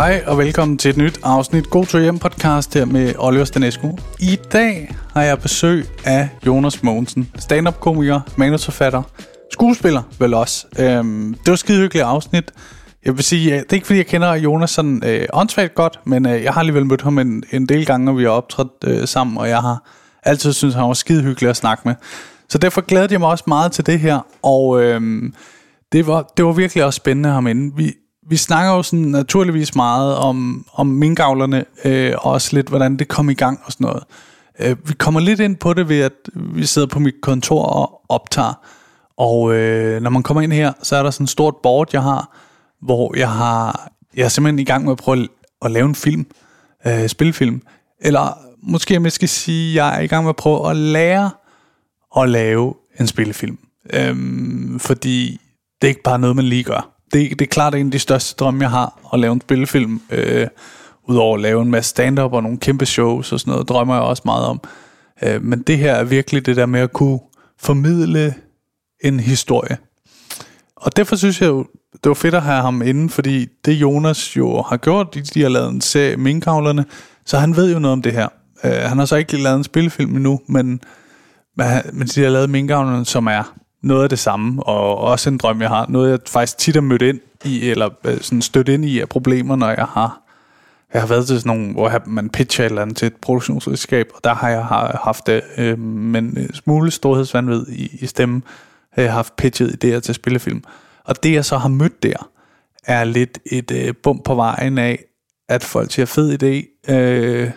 Hej og velkommen til et nyt afsnit God to hjem podcast her med Oliver Stanescu. I dag har jeg besøg af Jonas Mogensen, stand-up komiker, manusforfatter, skuespiller vel også. Øhm, det var et skide hyggeligt afsnit. Jeg vil sige, øh, det er ikke fordi jeg kender Jonas sådan øh, åndssvagt godt, men øh, jeg har alligevel mødt ham en, en del gange, og vi har optrådt øh, sammen, og jeg har altid synes han var skide hyggelig at snakke med. Så derfor glæder jeg mig også meget til det her, og øh, det, var, det var virkelig også spændende ham inde. Vi, vi snakker jo sådan naturligvis meget om, om minkavlerne, øh, og også lidt, hvordan det kom i gang og sådan noget. Øh, vi kommer lidt ind på det ved, at vi sidder på mit kontor og optager. Og øh, når man kommer ind her, så er der sådan et stort board, jeg har, hvor jeg har jeg er simpelthen i gang med at prøve at lave en film, øh, spilfilm. Eller måske jeg skal sige, at jeg er i gang med at prøve at lære at lave en spillefilm. Øhm, fordi det er ikke bare noget, man lige gør det, det er klart en af de største drømme, jeg har, at lave en spillefilm. Øh, Udover at lave en masse stand-up og nogle kæmpe shows og sådan noget, drømmer jeg også meget om. Øh, men det her er virkelig det der med at kunne formidle en historie. Og derfor synes jeg jo, det var fedt at have ham inde, fordi det Jonas jo har gjort, de, de har lavet en serie Minkavlerne, så han ved jo noget om det her. Øh, han har så ikke lavet en spillefilm endnu, men, men de har lavet Minkavlerne, som er noget af det samme, og også en drøm, jeg har. Noget, jeg faktisk tit har mødt ind i, eller øh, sådan stødt ind i af problemer, når jeg har, jeg har været til sådan nogle, hvor man pitcher et eller andet til et produktionsselskab, og der har jeg haft det, øh, men en smule storhedsvandvid i, i stemmen, har jeg haft pitchet idéer til spillefilm. Og det, jeg så har mødt der, er lidt et øh, bump på vejen af, at folk siger, fed idé, øh,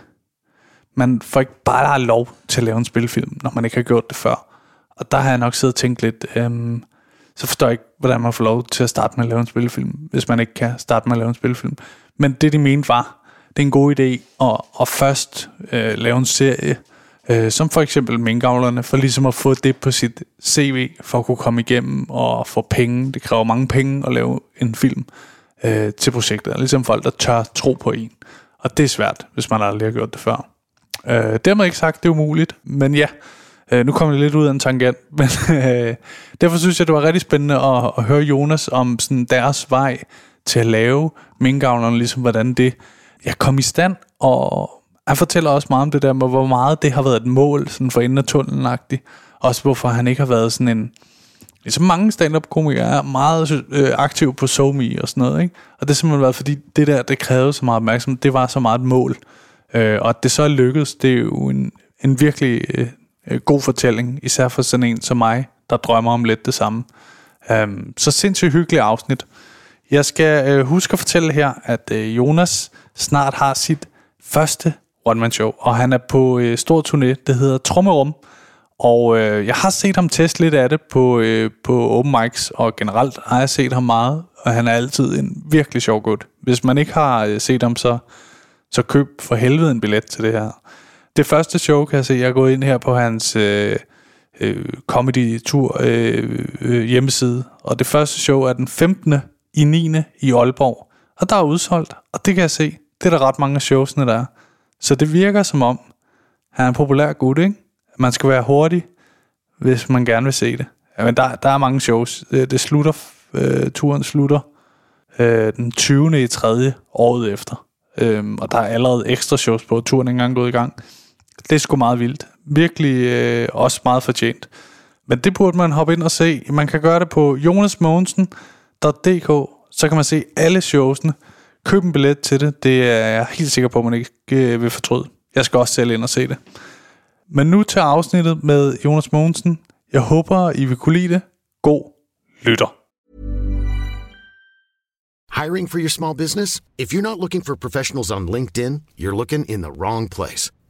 man får ikke bare lov til at lave en spillefilm, når man ikke har gjort det før. Og der har jeg nok siddet og tænkt lidt, øhm, så forstår jeg ikke, hvordan man får lov til at starte med at lave en spillefilm, hvis man ikke kan starte med at lave en spillefilm. Men det, de mente var, det er en god idé at, at først øh, lave en serie, øh, som for eksempel Minkavlerne, for ligesom at få det på sit CV, for at kunne komme igennem og få penge. Det kræver mange penge at lave en film øh, til projektet. Ligesom folk, der tør tro på en. Og det er svært, hvis man aldrig har gjort det før. Øh, dermed ikke sagt, det er umuligt, men ja, Øh, nu kommer jeg lidt ud af en tangent, men øh, derfor synes jeg, det var rigtig spændende at, at høre Jonas om sådan deres vej til at lave minkavlerne, ligesom hvordan det jeg kom i stand, og han fortæller også meget om det der med, hvor meget det har været et mål sådan for enden af tunnelen -agtigt. Også hvorfor han ikke har været sådan en, ligesom mange stand-up komikere er meget øh, aktiv på SoMe og sådan noget, ikke? Og det har simpelthen været, fordi det der, det krævede så meget opmærksomhed, det var så meget et mål. Øh, og at det så er lykkedes, det er jo en, en virkelig øh, øh, god fortælling, især for sådan en som mig, der drømmer om lidt det samme. Øhm, så sindssygt hyggeligt afsnit. Jeg skal øh, huske at fortælle her, at øh, Jonas snart har sit første one-man-show, og han er på øh, stor turné, det hedder Trommerum, og øh, jeg har set ham teste lidt af det på, øh, på open mics, og generelt har jeg set ham meget, og han er altid en virkelig sjov gut. Hvis man ikke har øh, set ham, så, så køb for helvede en billet til det her. Det første show, kan jeg se, jeg er gået ind her på hans øh, øh, comedy-tur øh, øh, hjemmeside, og det første show er den 15. i 9. i Aalborg, og der er udsolgt, og det kan jeg se, det er der ret mange af showsene, der er. Så det virker som om, han er en populær gut, ikke? Man skal være hurtig, hvis man gerne vil se det. Men der, der er mange shows. Det, det slutter, øh, turen slutter øh, den 20. i 3. året efter. Øhm, og der er allerede ekstra shows på, turen er ikke engang gået i gang. Det er sgu meget vildt. Virkelig øh, også meget fortjent. Men det burde man hoppe ind og se. Man kan gøre det på jonasmogensen.dk, så kan man se alle showsene. Køb en billet til det. Det er jeg helt sikker på, at man ikke øh, vil fortryde. Jeg skal også selv ind og se det. Men nu til afsnittet med Jonas Mogensen. Jeg håber, I vil kunne lide det. God lytter. Hiring for your small business? If you're not looking for professionals on LinkedIn, you're looking in the wrong place.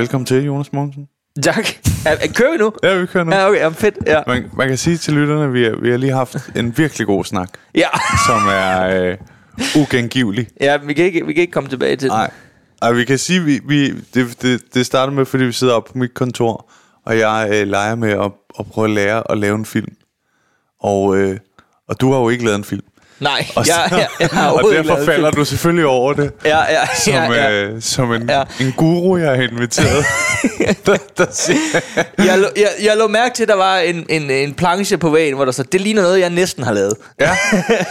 Velkommen til, Jonas Mogensen. Tak. Er, er, kører vi nu? Ja, vi kører nu. Ja, okay, ja, fedt. Ja. Man, man kan sige til lytterne, at vi har, vi har lige haft en virkelig god snak, Ja. som er øh, ugengivelig. ja, vi kan, ikke, vi kan ikke komme tilbage til Nej. Og vi kan sige, vi, vi, det, det, det starter med, fordi vi sidder oppe på mit kontor, og jeg øh, leger med at, at prøve at lære at lave en film. Og, øh, og du har jo ikke lavet en film. Nej, Og, ja, ja, jeg har og derfor falder film. du selvfølgelig over det. Ja, ja, Som, ja, ja. Øh, som en, Ja. en guru, jeg har inviteret. der, der Jeg, lå, jeg, jeg lå mærke til, at der var en, en, en planche på væggen, hvor der så, det ligner noget, jeg næsten har lavet. Ja.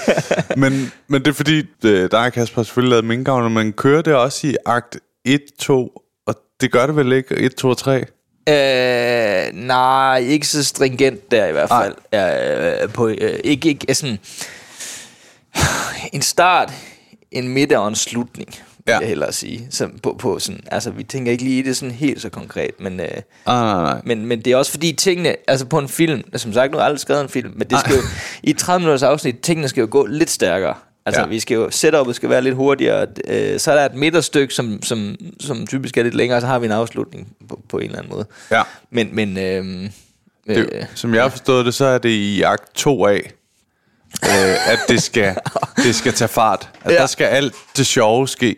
men, men det er fordi, øh, der er Kasper selvfølgelig lavet minkavler, men kører det også i akt 1, 2, og det gør det vel ikke 1, 2 og 3? Øh, nej, ikke så stringent der i hvert fald. Ja, øh, på, øh, ikke, ikke sådan... En start, en midte og en slutning, vil Ja. jeg hellere sige. Så på, på sådan, altså, vi tænker ikke lige i det sådan helt så konkret, men... Øh, Ah, nej, nej. Men, men det er også fordi tingene, altså på en film, som sagt, nu har jeg aldrig skrevet en film, men det skal jo, i et 30 minutters afsnit, tingene skal jo gå lidt stærkere. Altså Ja. ja. vi skal jo, setupet skal være lidt hurtigere, øh, så er der et midterstykke, som, som, som typisk er lidt længere, og så har vi en afslutning på, på en eller anden måde. Ja. Men, men øh, Det, øh, som jeg har forstået det, så er det i akt 2 af, øh, at det skal, det skal tage fart. At ja. Der skal alt det sjove ske.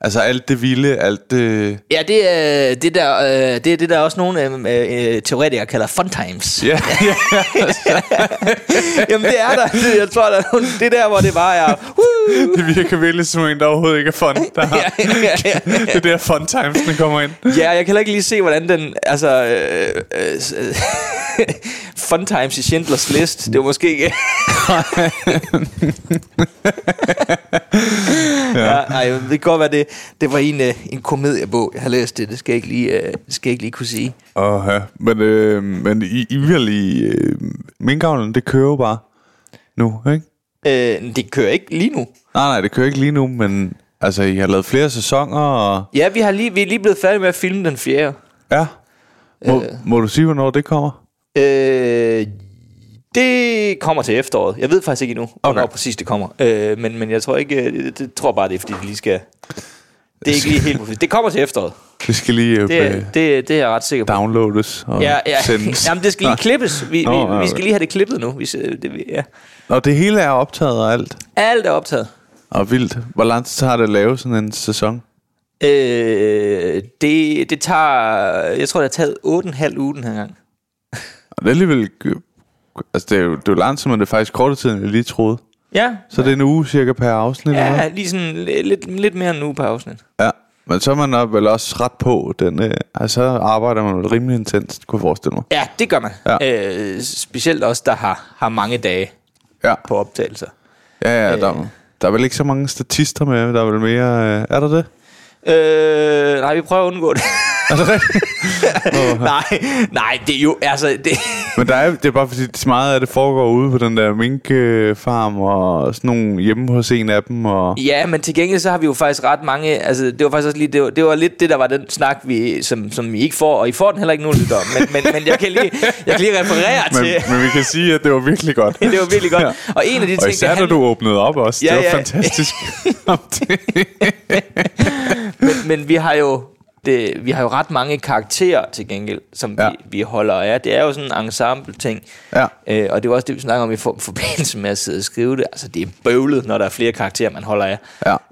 Altså alt det vilde, alt det... ja, det er det der, øh, det er det der også nogle øh, øh, teoretikere kalder fun times. Ja, ja, ja. Jamen det er der. Det, jeg tror, der er nogle, det er der, hvor det bare er... Uh, Det virker virkelig som en, der overhovedet ikke er fun. Der har, ja, ja, ja. det er der fun times, den kommer ind. Ja, jeg kan heller ikke lige se, hvordan den... Altså... Øh, øh, fun times i Schindlers List. Det var måske ikke... ja. Nej, det kan godt være, det, det var en, øh, en komediebog, jeg har læst det. Det skal jeg ikke lige, øh, det skal jeg ikke lige kunne sige. Åh, ja. Men, øh, men I, I vil i øh, minkavlen, det kører jo bare nu, ikke? Øh, det kører ikke lige nu. Nej, nej, det kører ikke lige nu, men altså, I har lavet flere sæsoner, og Ja, vi, har lige, vi er lige blevet færdige med at filme den fjerde. ja. Må, Øh. må du sige, hvornår det kommer? Øh, det kommer til efteråret. Jeg ved faktisk ikke endnu, hvornår Okay. præcis det kommer. Øh, men, men jeg tror ikke, øh, det, det tror bare, det er, fordi vi lige skal... Det er ikke lige helt præcis. Det kommer til efteråret. Det skal lige øh, Det, er- det, det er jeg ret sikker på. downloades og Ja, ja. sendes. Jamen, det skal lige klippes. Vi, Nå, vi, ja, vi skal lige have det klippet nu. Vi, det, ja. Og det hele er optaget og alt. Alt er optaget. Og vildt. Hvor lang tid tager det at lave sådan en sæson? Øh, det, det tager... Jeg tror, det har taget 8,5 uge den her gang. Og det er alligevel... øh, Altså, det er jo, det er jo lang tid, men det er faktisk kortere tid, end jeg lige troede. Ja, Så det er en uge cirka per afsnit? eller ja lige sådan li- lidt, lidt mere end en uge på afsnit. Ja, men så er man vel også ret på den, øh, altså så arbejder man vel rimelig intenst, kunne jeg forestille mig. Ja, det gør man. Ja. Øh, specielt også, der har, har mange dage Ja, på optagelser. ja, ja der, der er vel ikke så mange statister med, der er vel mere, øh, er der det? Øh, nej, vi prøver at undgå det. Det rigtigt? nej, nej, det er jo, altså, det, Men der er, det er bare fordi, meget af det foregår ude på den der minkfarm, og sådan nogle hjemme hos en af dem, og... ja, men til gengæld så har vi jo faktisk ret mange, altså, det var faktisk også lige, det var, det var lidt det, der var den snak, vi, som, som I ikke får, og I får den heller ikke nu, lytter, men, men, men jeg kan lige, jeg kan lige referere Men, til, men vi kan sige, at det var virkelig godt. det var virkelig godt. Ja. Og en af de Og ting, især det da du åbnede op også. Ja, det var ja. fantastisk. men, men vi har jo det, vi har jo ret mange karakterer til gengæld, som Ja. ja. vi, vi holder af. Det er jo sådan en ensemble ting. Ja. Øh, og det er også det, vi snakker om i for, forbindelse med at sidde og skrive det. Altså, det er bøvlet, når der er flere karakterer, man holder af. ja.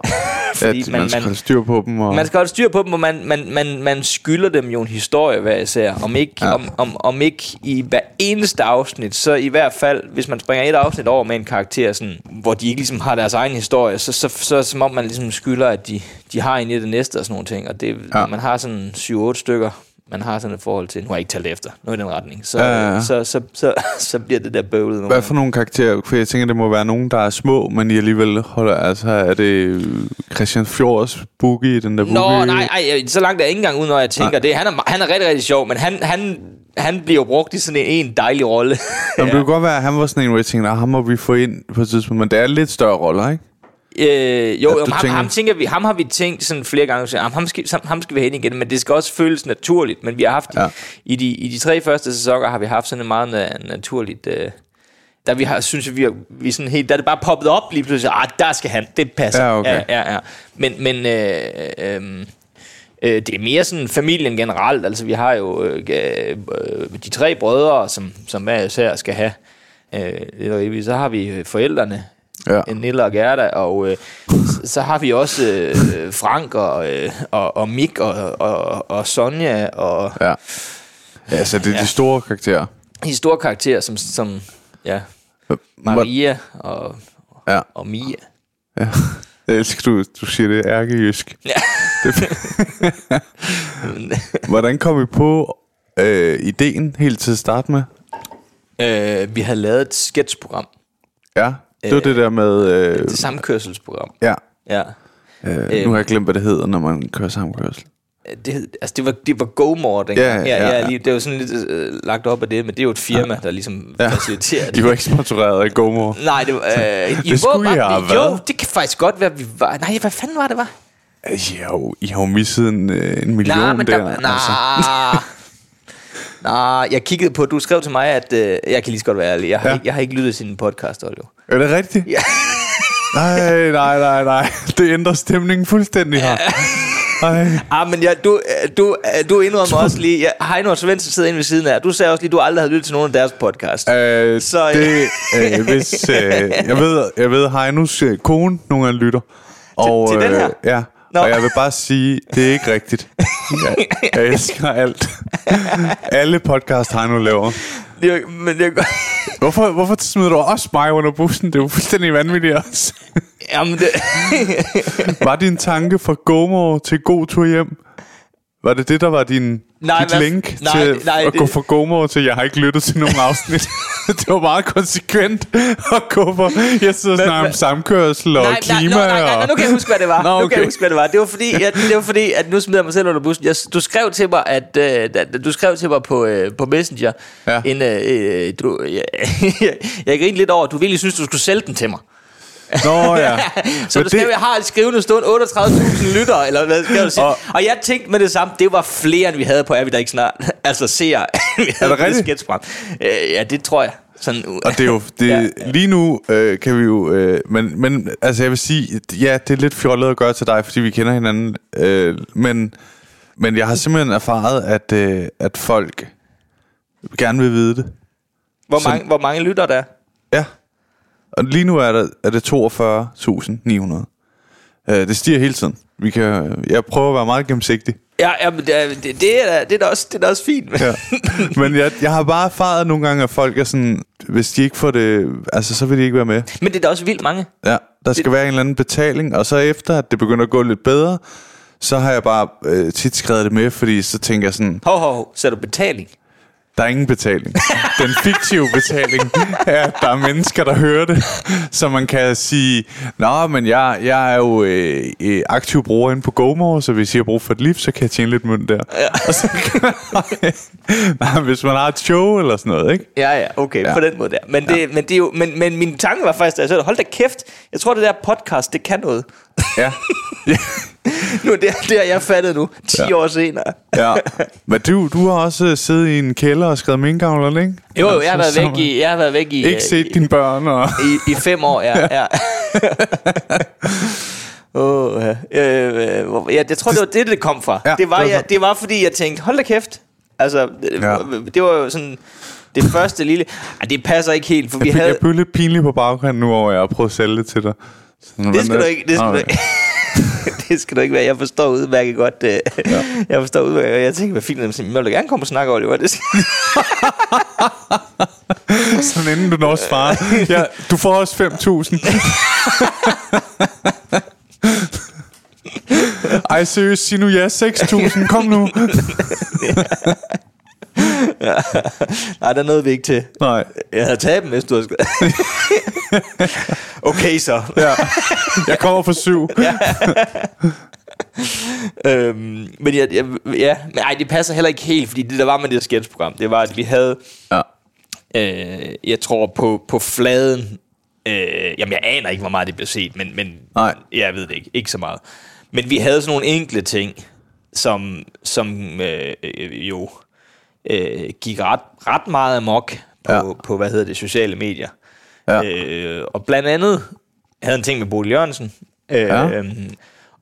Fordi At man- man, skal holde styr på dem. Og... Man skal holde styr på dem, og man, man, man, man skylder dem jo en historie hver især. Om ikke, Ja. ja. om, om, om ikke i hver eneste afsnit, så i hvert fald, hvis man springer et afsnit over med en karakter, sådan, hvor de ikke ligesom har deres egen historie, så, så, så, så som om man ligesom skylder, at de, de har en i det næste og sådan nogle ting. Og det, Ja. ja. man har sådan 7-8 stykker, man har sådan et forhold til. Nu har jeg ikke talt efter, noget i den retning. Så, Ja, ja, ja. så, så, så, så, bliver det der bøvlet Hvad for nogle karakterer? For jeg tænker, det må være nogen, der er små, men I alligevel holder... Altså, er det Christian Fjords Boogie, den der Boogie? Nå, nej, ej, så langt er jeg ikke engang ud, når jeg tænker Nej. det. Han er, han er rigtig, rigtig sjov, men han, han, han bliver jo brugt i sådan en, en dejlig rolle. Jamen, det kunne godt være, at han var sådan en, hvor jeg tænkte, "Ah, ham må vi få ind på et tidspunkt. Men det er lidt større roller, ikke? Øh, jo, du ham, tænker- ham, tænker vi, ham har vi tænkt sådan flere gange, så, ham, ham, skal, ham- skal vi ind igen, men det skal også føles naturligt. Men vi har haft Ja. ja. i, de, i de tre første sæsoner har vi haft sådan en meget na- naturligt... Øh, der vi har, synes vi, har, vi sådan helt, der er det bare poppet op lige pludselig, ah, der skal han, det passer. Ja, okay. ja, ja, ja. Men, men øh, øh, øh, det er mere sådan familien generelt, altså vi har jo øh, øh, de tre brødre, som, som hver især skal have øh, lidt og evigt. så har vi øh, forældrene, Ja. ja. Nilla og Gerda, og øh, så, så har vi også øh, Frank og, øh, og, og Mik og, og, og Sonja og Ja. Ja, så det er ja. de store karakterer. de store karakterer, som, som ja, Maria og, Ja. og Mia. ja. Jeg elsker, du, du siger det ærkejysk. Ja. Hvordan kom vi på øh, ideen helt til at starte med? øh, vi havde lavet et sketchprogram, Ja, det var Øh, det der med... Øh, et samkørselsprogram. ja, Ja. øh, nu har jeg glemt, hvad det hedder, når man kører samkørsel. Det, hed- altså det var, det var GoMore Ja, dengang. ja, ja, ja, ja. lige, det var sådan lidt øh, lagt op af det, men det er jo et firma, ja. der ligesom ja. faciliterer det. De var ikke sponsoreret af GoMore. Nej, det var... Øh, I Det skulle I have Jo, været. det kan faktisk godt være, vi var... Nej, hvad fanden var det, var? I har jo, I har jo misset en, øh, en million Nej, men der. der... Nej... Nej, jeg kiggede på, du skrev til mig, at øh, jeg kan lige så godt være ærlig. Jeg har, Ja. ikke, jeg har ikke lyttet til din podcast, Olio. Er det rigtigt? Ja. Nej, nej, nej, nej. Det ændrer stemningen fuldstændig her. Ej. Ah, men ja, du, øh, du, øh, du indrømmer også lige... Ja, Heino og Svendsen sidder inde ved siden af. Du sagde også lige, at du aldrig havde lyttet til nogen af deres podcast. Øh, Så, så, øh, det, øh, hvis, øh, jeg ved, jeg ved, Heinos øh, kone nogle gange lytter. Og, til den her? Ja, Nå. og jeg vil bare sige, det er ikke rigtigt. Jeg, jeg elsker alt. Alle podcast Heino laver. det er, men det er, Hvorfor, hvorfor smider du også mig under bussen? Det er jo fuldstændig vanvittigt også. jamen det, Var din tanke fra GoMore til god tur hjem? Var det det, der var din, Nej, dit hvad- link nej, til nej, at gå det- fra GoMore til, jeg har ikke lyttet til nogen afsnit? det var meget konsekvent at gå for, jeg sidder og snakker om samkørsel og nej, nej, klima. nej, nej, nej, og... nu kan jeg huske, hvad det var. Nå, Nu kan okay. jeg huske, hvad det var. Det var fordi, jeg, det var fordi at nu smider jeg mig selv under bussen. Jeg, du skrev til mig, at da, du skrev til mig på, øh, på Messenger, Ja. en, øh, du, jeg, jeg, jeg grinede lidt over, at du virkelig synes, du skulle sælge den til mig. Nå ja. Så du skrev, det- jeg har skrivende stund 38.000 lyttere, eller hvad skal du sige? Og, Og- jeg tænkte med det samme, det var flere, end vi havde på Er vi der ikke snart? altså seere, vi havde det på rigtigt? sketchprogram. Øh, ja, det tror jeg. Sådan, Og det er jo, det, Ja. ja. lige nu øh, kan vi jo, øh, men, men altså jeg vil sige, ja, det er lidt fjollet at gøre til dig, fordi vi kender hinanden, øh, men, men jeg har simpelthen erfaret, at, øh, at folk gerne vil vide det. hvor, så- mange, hvor mange lytter der er? Ja. Og lige nu er, der, er det 42.900. Øh, det stiger hele tiden. Vi kan, jeg prøver at være meget gennemsigtig. Ja, ja men det, er- det, det, er, da- det, er da også, det er da også fint. Ja. Men jeg, jeg har bare erfaret nogle gange, at folk er sådan, hvis de ikke får det, altså så vil de ikke være med. Men det er da også vildt mange. Ja, der skal være en eller anden betaling, og så efter, at det begynder at gå lidt bedre, så har jeg bare øh, tit skrevet det med, fordi så tænker jeg sådan, Hov, hov, hov. Så er du betaling. Der er ingen betaling. Den fiktive betaling er, at der er mennesker, der hører det, så man kan sige, Nå, men jeg, jeg er jo øh, øh, aktiv bruger inde på GoMore, så hvis jeg har brug for et lift, så kan jeg tjene lidt mønt der. Ja. Og så kan Nej, hvis man har et show eller sådan noget, ikke? Ja, ja, okay, ja. Ja. på den måde der. Men, det, men, det er jo, men, men min tanke var faktisk, altså, hold da kæft, jeg tror, det der podcast, det kan noget. Ja. Nu, det, det har jeg fattet nu, 10 ja. År senere. ja. Men du, du har også øh, siddet i en kælder og skrevet minkavler, ikke? Jo, jo, jeg har været væk i, jeg har været væk i, Ikke set dine børn og... i, i fem år, ja. ja. oh, ja. Øh, øh, hvor- ja, jeg tror, det var det, det kom fra. Ja, det, var, det var jeg, det var, fordi jeg tænkte, hold da kæft. Altså, det, Ja. det var jo sådan det første lille... Ej, det passer ikke helt, for vi Jeg, havde... havde... jeg blev lidt pinlig på bagkanten nu, over jeg har prøvet at sælge det til dig. Det skal du ikke, det skal Nå, du det skal du ikke være. Jeg forstår udmærket godt. Øh, ja. Jeg forstår udmærket godt. Jeg tænker, hvad fint, jeg vil gerne komme og snakke, Oliver. Det skal... Sådan inden du når svare. Ja, du får også 5.000. Ej, seriøst, sig nu ja, 6.000. Kom nu. Nej, der er noget vi ikke til. Nej. Jeg havde taget dem, hvis du havde okay, så. Ja. Jeg kommer for syv. øhm, men ja, ja, ja, men ej, det passer heller ikke helt, fordi det der var med det der sketchprogram, det var, at vi havde, Ja. øh, jeg tror på, på fladen, øh, jamen jeg aner ikke, hvor meget det blev set, men, men Nej. jeg ved det ikke, ikke så meget. Men vi havde sådan nogle enkle ting, som, som øh, øh, jo øh, gik ret, ret meget amok på, Ja. på, hvad hedder det, sociale medier. Ja. Øh, og blandt andet havde en ting med Bodil Jørgensen. Øh, Ja.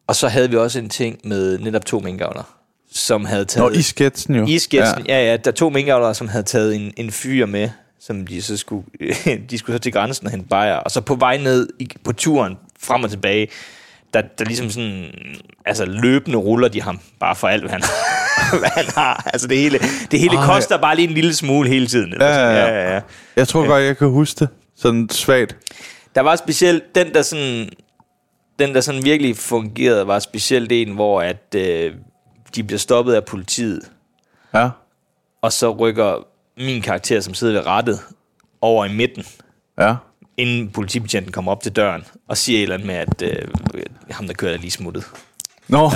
Og så havde vi også en ting med netop to minkavler, som havde taget... Nå, i sketsen jo. I sketsen, ja. ja, ja. Der er to minkavlere, som havde taget en, en fyr med, som de så skulle, de skulle så til grænsen og hente bajer. Og så på vej ned i, på turen, frem og tilbage, der, der ligesom sådan, altså løbende ruller de ham, bare for alt, hvad han, han har. Altså det hele, det hele Ej. koster bare lige en lille smule hele tiden. eller Ja, sådan. ja, ja, ja, ja. Jeg tror godt, jeg kan huske det. Sådan svagt. Der var specielt den der sådan den der sådan virkelig fungerede var specielt en hvor at øh, de bliver stoppet af politiet Ja. og så rykker min karakter som sidder ved rettet over i midten Ja. inden politibetjenten kommer op til døren og siger et eller andet med at øh, ham der kører er lige smuttet. Nå,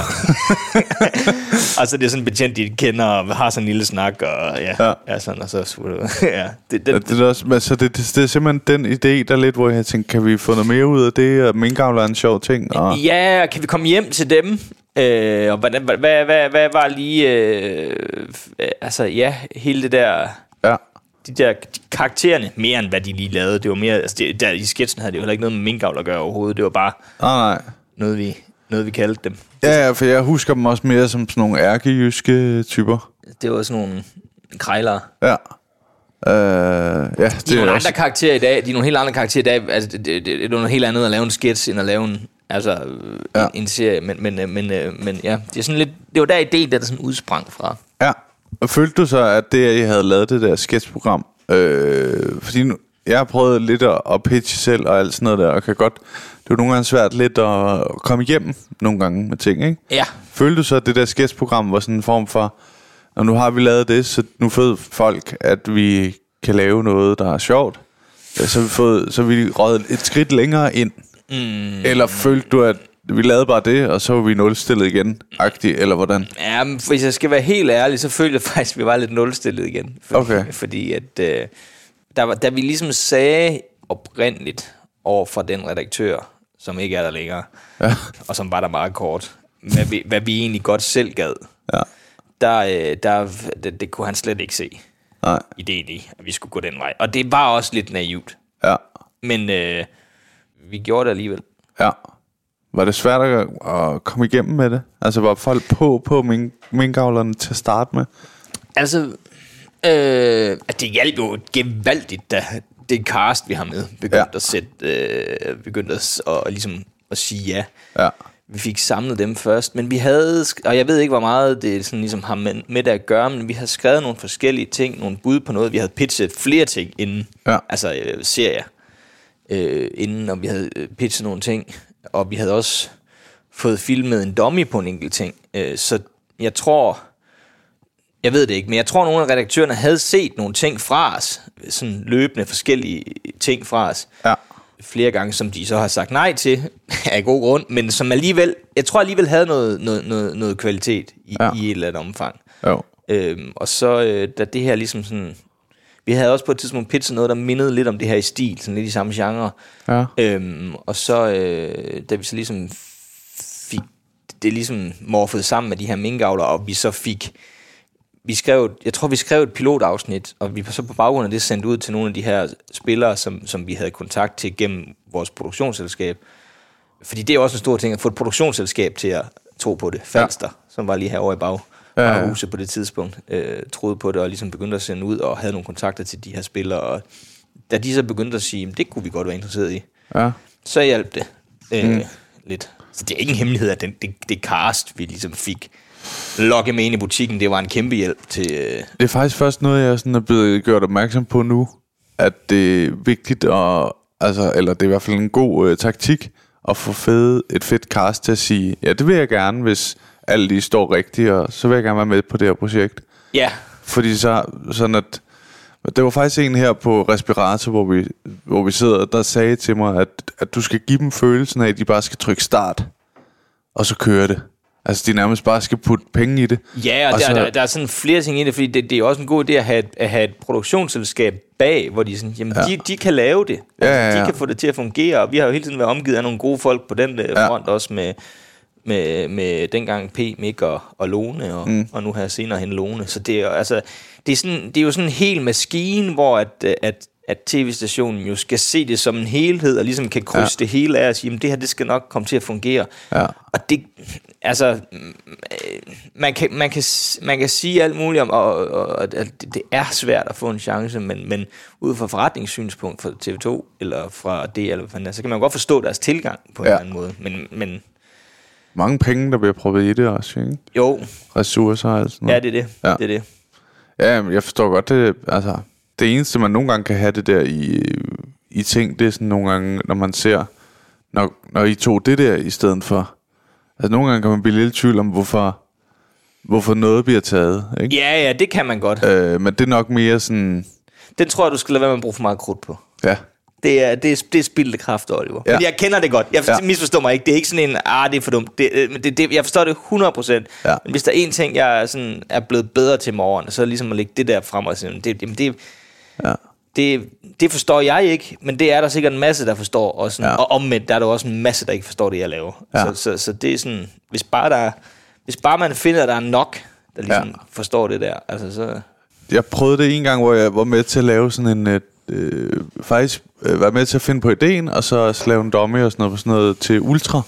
Og så det er sådan en betjent de kender og har sådan en lille snak og ja, Ja. ja. ja sådan og så smutter. ja, det, den, Ja, det, er også, men så det, det, det er simpelthen den idé, der er lidt, hvor jeg tænker, kan vi få noget mere ud af det? Og minkavler er en sjov ting. Og, Ja, kan vi komme hjem til dem? Øh, og hvordan, hvad, hvad, hvad, hvad var lige... Øh, altså, ja, hele det der... ja. De der de karaktererne, mere end hvad de lige lavede. Det var mere... Altså, det, der, I sketchen havde det jo heller ikke noget med minkavl at gøre overhovedet. Det var bare Nej, nej. noget, vi, noget, vi kaldte dem. Ja, ja, for jeg husker dem også mere som sådan nogle ærkejyske typer. Det var sådan nogle krejlere. Ja. Øh, ja, det De er nogle er andre også... karakterer i dag. De er nogle helt andre karakterer i dag. Altså, det, det, det, er noget helt andet at lave en sketch, end at lave en, altså, Ja. en, en serie. Men, men, øh, men, øh, men ja, det er sådan lidt... Det var der ideen, der sådan udsprang fra. Ja. Og følte du så, at det, at I havde lavet det der sketchprogram, øh, fordi nu, jeg har prøvet lidt at, at pitche selv og alt sådan noget der, og kan godt, det er jo nogle gange svært lidt at komme igennem nogle gange med ting, ikke? Ja, Følte du så, at det der sketchprogram var sådan en form for, og nu har vi lavet det, så nu ved folk, at vi kan lave noget, der er sjovt. Så vi, fået, så vi røget et skridt længere ind. Mm. Eller følte du, at vi lavede bare det, og så var vi nulstillet igen, agtigt, eller hvordan? Ja, men hvis jeg skal være helt ærlig, så følte jeg faktisk, at vi var lidt nulstillet igen. Fordi, Okay. Fordi at, øh, der da vi ligesom sagde oprindeligt over for den redaktør, som ikke er der længere, Ja. og som var der meget kort, hvad vi, hvad vi egentlig godt selv gad, Ja. der, øh, der, det, det kunne han slet ikke se Nej. ideen i, at vi skulle gå den vej. Og det var også lidt naivt. Ja. Men øh, vi gjorde det alligevel. Ja. Var det svært at, at komme igennem med det? Altså var folk på på mink, minkavlerne til at starte med? Altså, øh, at det hjalp jo gevaldigt, da det cast, vi har med, begyndte Ja. at sætte, øh, begyndte at, at, at, ligesom at sige ja. Ja. Vi fik samlet dem først, men vi havde, og jeg ved ikke, hvor meget det sådan ligesom har med, med det at gøre, men vi havde skrevet nogle forskellige ting, nogle bud på noget. Vi havde pitchet flere ting inden, Ja. altså øh, serier, øh, inden, og vi havde øh, pitchet nogle ting, og vi havde også fået filmet en dummy på en enkelt ting. Øh, så jeg tror, jeg ved det ikke, men jeg tror, nogle af redaktørerne havde set nogle ting fra os, sådan løbende forskellige ting fra os, Ja. flere gange, som de så har sagt nej til, af god grund, men som alligevel, jeg tror alligevel havde noget, noget, noget, noget kvalitet i, Ja. i et eller andet omfang. Jo. Øhm, og så, øh, da det her ligesom sådan, vi havde også på et tidspunkt pitchet noget, der mindede lidt om det her i stil, sådan lidt i samme genre. Ja. Øhm, og så, øh, da vi så ligesom fik det ligesom morfet sammen med de her minkavler, og vi så fik, vi skrev, jeg tror vi skrev et pilotafsnit, og vi så på baggrund af det sendt ud til nogle af de her spillere, som, som vi havde kontakt til gennem vores produktionsselskab. Fordi det er også en stor ting, at få et produktionsselskab til at tro på det. Falster, ja. som var lige herovre i bag, Ja, ja. huset på det tidspunkt, øh, troede på det, og ligesom begyndte at sende ud, og havde nogle kontakter til de her spillere, og da de så begyndte at sige, "Men det kunne vi godt være interesseret i, Ja. så hjalp det øh, mm. lidt. Så det er ikke en hemmelighed, at den, det, det cast, vi ligesom fik lokke med ind i butikken, det var en kæmpe hjælp til... Øh, Det er faktisk først noget, jeg sådan er blevet gjort opmærksom på nu, at det er vigtigt, at, altså, eller det er i hvert fald en god øh, taktik, at få fede, et fedt cast til at sige, ja, det vil jeg gerne, hvis alle lige står rigtigt, og så vil jeg gerne være med på det her projekt. ja, Fordi så, sådan at, det var faktisk en her på respirator, hvor vi, hvor vi sidder, der sagde til mig, at, at du skal give dem følelsen af, at de bare skal trykke start, og så kører det. Altså, de nærmest bare skal putte penge i det. Ja, og, Og der, så- der, der er sådan flere ting i det, fordi det, det er også en god idé at have et, at have et produktionsselskab bag, hvor de sådan, jamen, ja. de, de kan lave det. Altså, Ja, ja, ja. De kan få det til at fungere, og vi har jo hele tiden været omgivet af nogle gode folk på den øh, Ja. front, også med, med, med dengang P, Mik og, og Lone, og, mm. og nu her senere hen Lone. Så det er, altså, det er, sådan, det er jo sådan en hel maskine, hvor at, øh, at, at tv-stationen jo skal se det som en helhed, og ligesom kan krydse ja. det hele af og sige, jamen, det her det skal nok komme til at fungere. Ja. Og det, altså, øh, man kan, man kan, man kan sige alt muligt om, og, og, og at det, er svært at få en chance, men, men ud fra forretningssynspunkt fra TV2, eller fra det, eller hvad fanden så kan man godt forstå deres tilgang på en Ja. eller anden måde. Men, men Mange penge, der bliver proppet i det også, ikke? jo, Ressourcer og sådan noget. ja, det er det. Ja. det, er det. Ja, jeg forstår godt det. Altså, det eneste, man nogle gange kan have det der i, i ting, det er sådan nogle gange, når man ser, når, når I tog det der i stedet for. Altså, nogle gange kan man blive lidt i tvivl om, hvorfor, hvorfor noget bliver taget, ikke? Ja, ja, det kan man godt. Øh, men det er nok mere sådan, Den tror jeg, du skal lade være med at bruge for meget krudt på. ja, Det er, det er, det er spildte kraft, Oliver. Ja. Men jeg kender det godt. Jeg Ja. misforstår mig ikke. Det er ikke sådan en, ah, det er for dumt. Det, øh, det, det, jeg forstår det 100%. Ja. Men hvis der er en ting, jeg er, sådan, er blevet bedre til med årene, så er det ligesom at lægge det der frem og sige, det, jamen det, ja, det, det forstår jeg ikke, men det er der sikkert en masse, der forstår. Og, sådan, Ja. og omvendt, der er der også en masse, der ikke forstår det, jeg laver. Ja. Så, så, så det er sådan, hvis bare, der, hvis bare man finder, at der er nok, der ligesom Ja. forstår det der, altså så... Jeg prøvede det en gang, hvor jeg var med til at lave sådan en... øh, Øh, faktisk øh, være med til at finde på ideen, og så også lave en dummy og sådan noget, sådan noget til Ultra.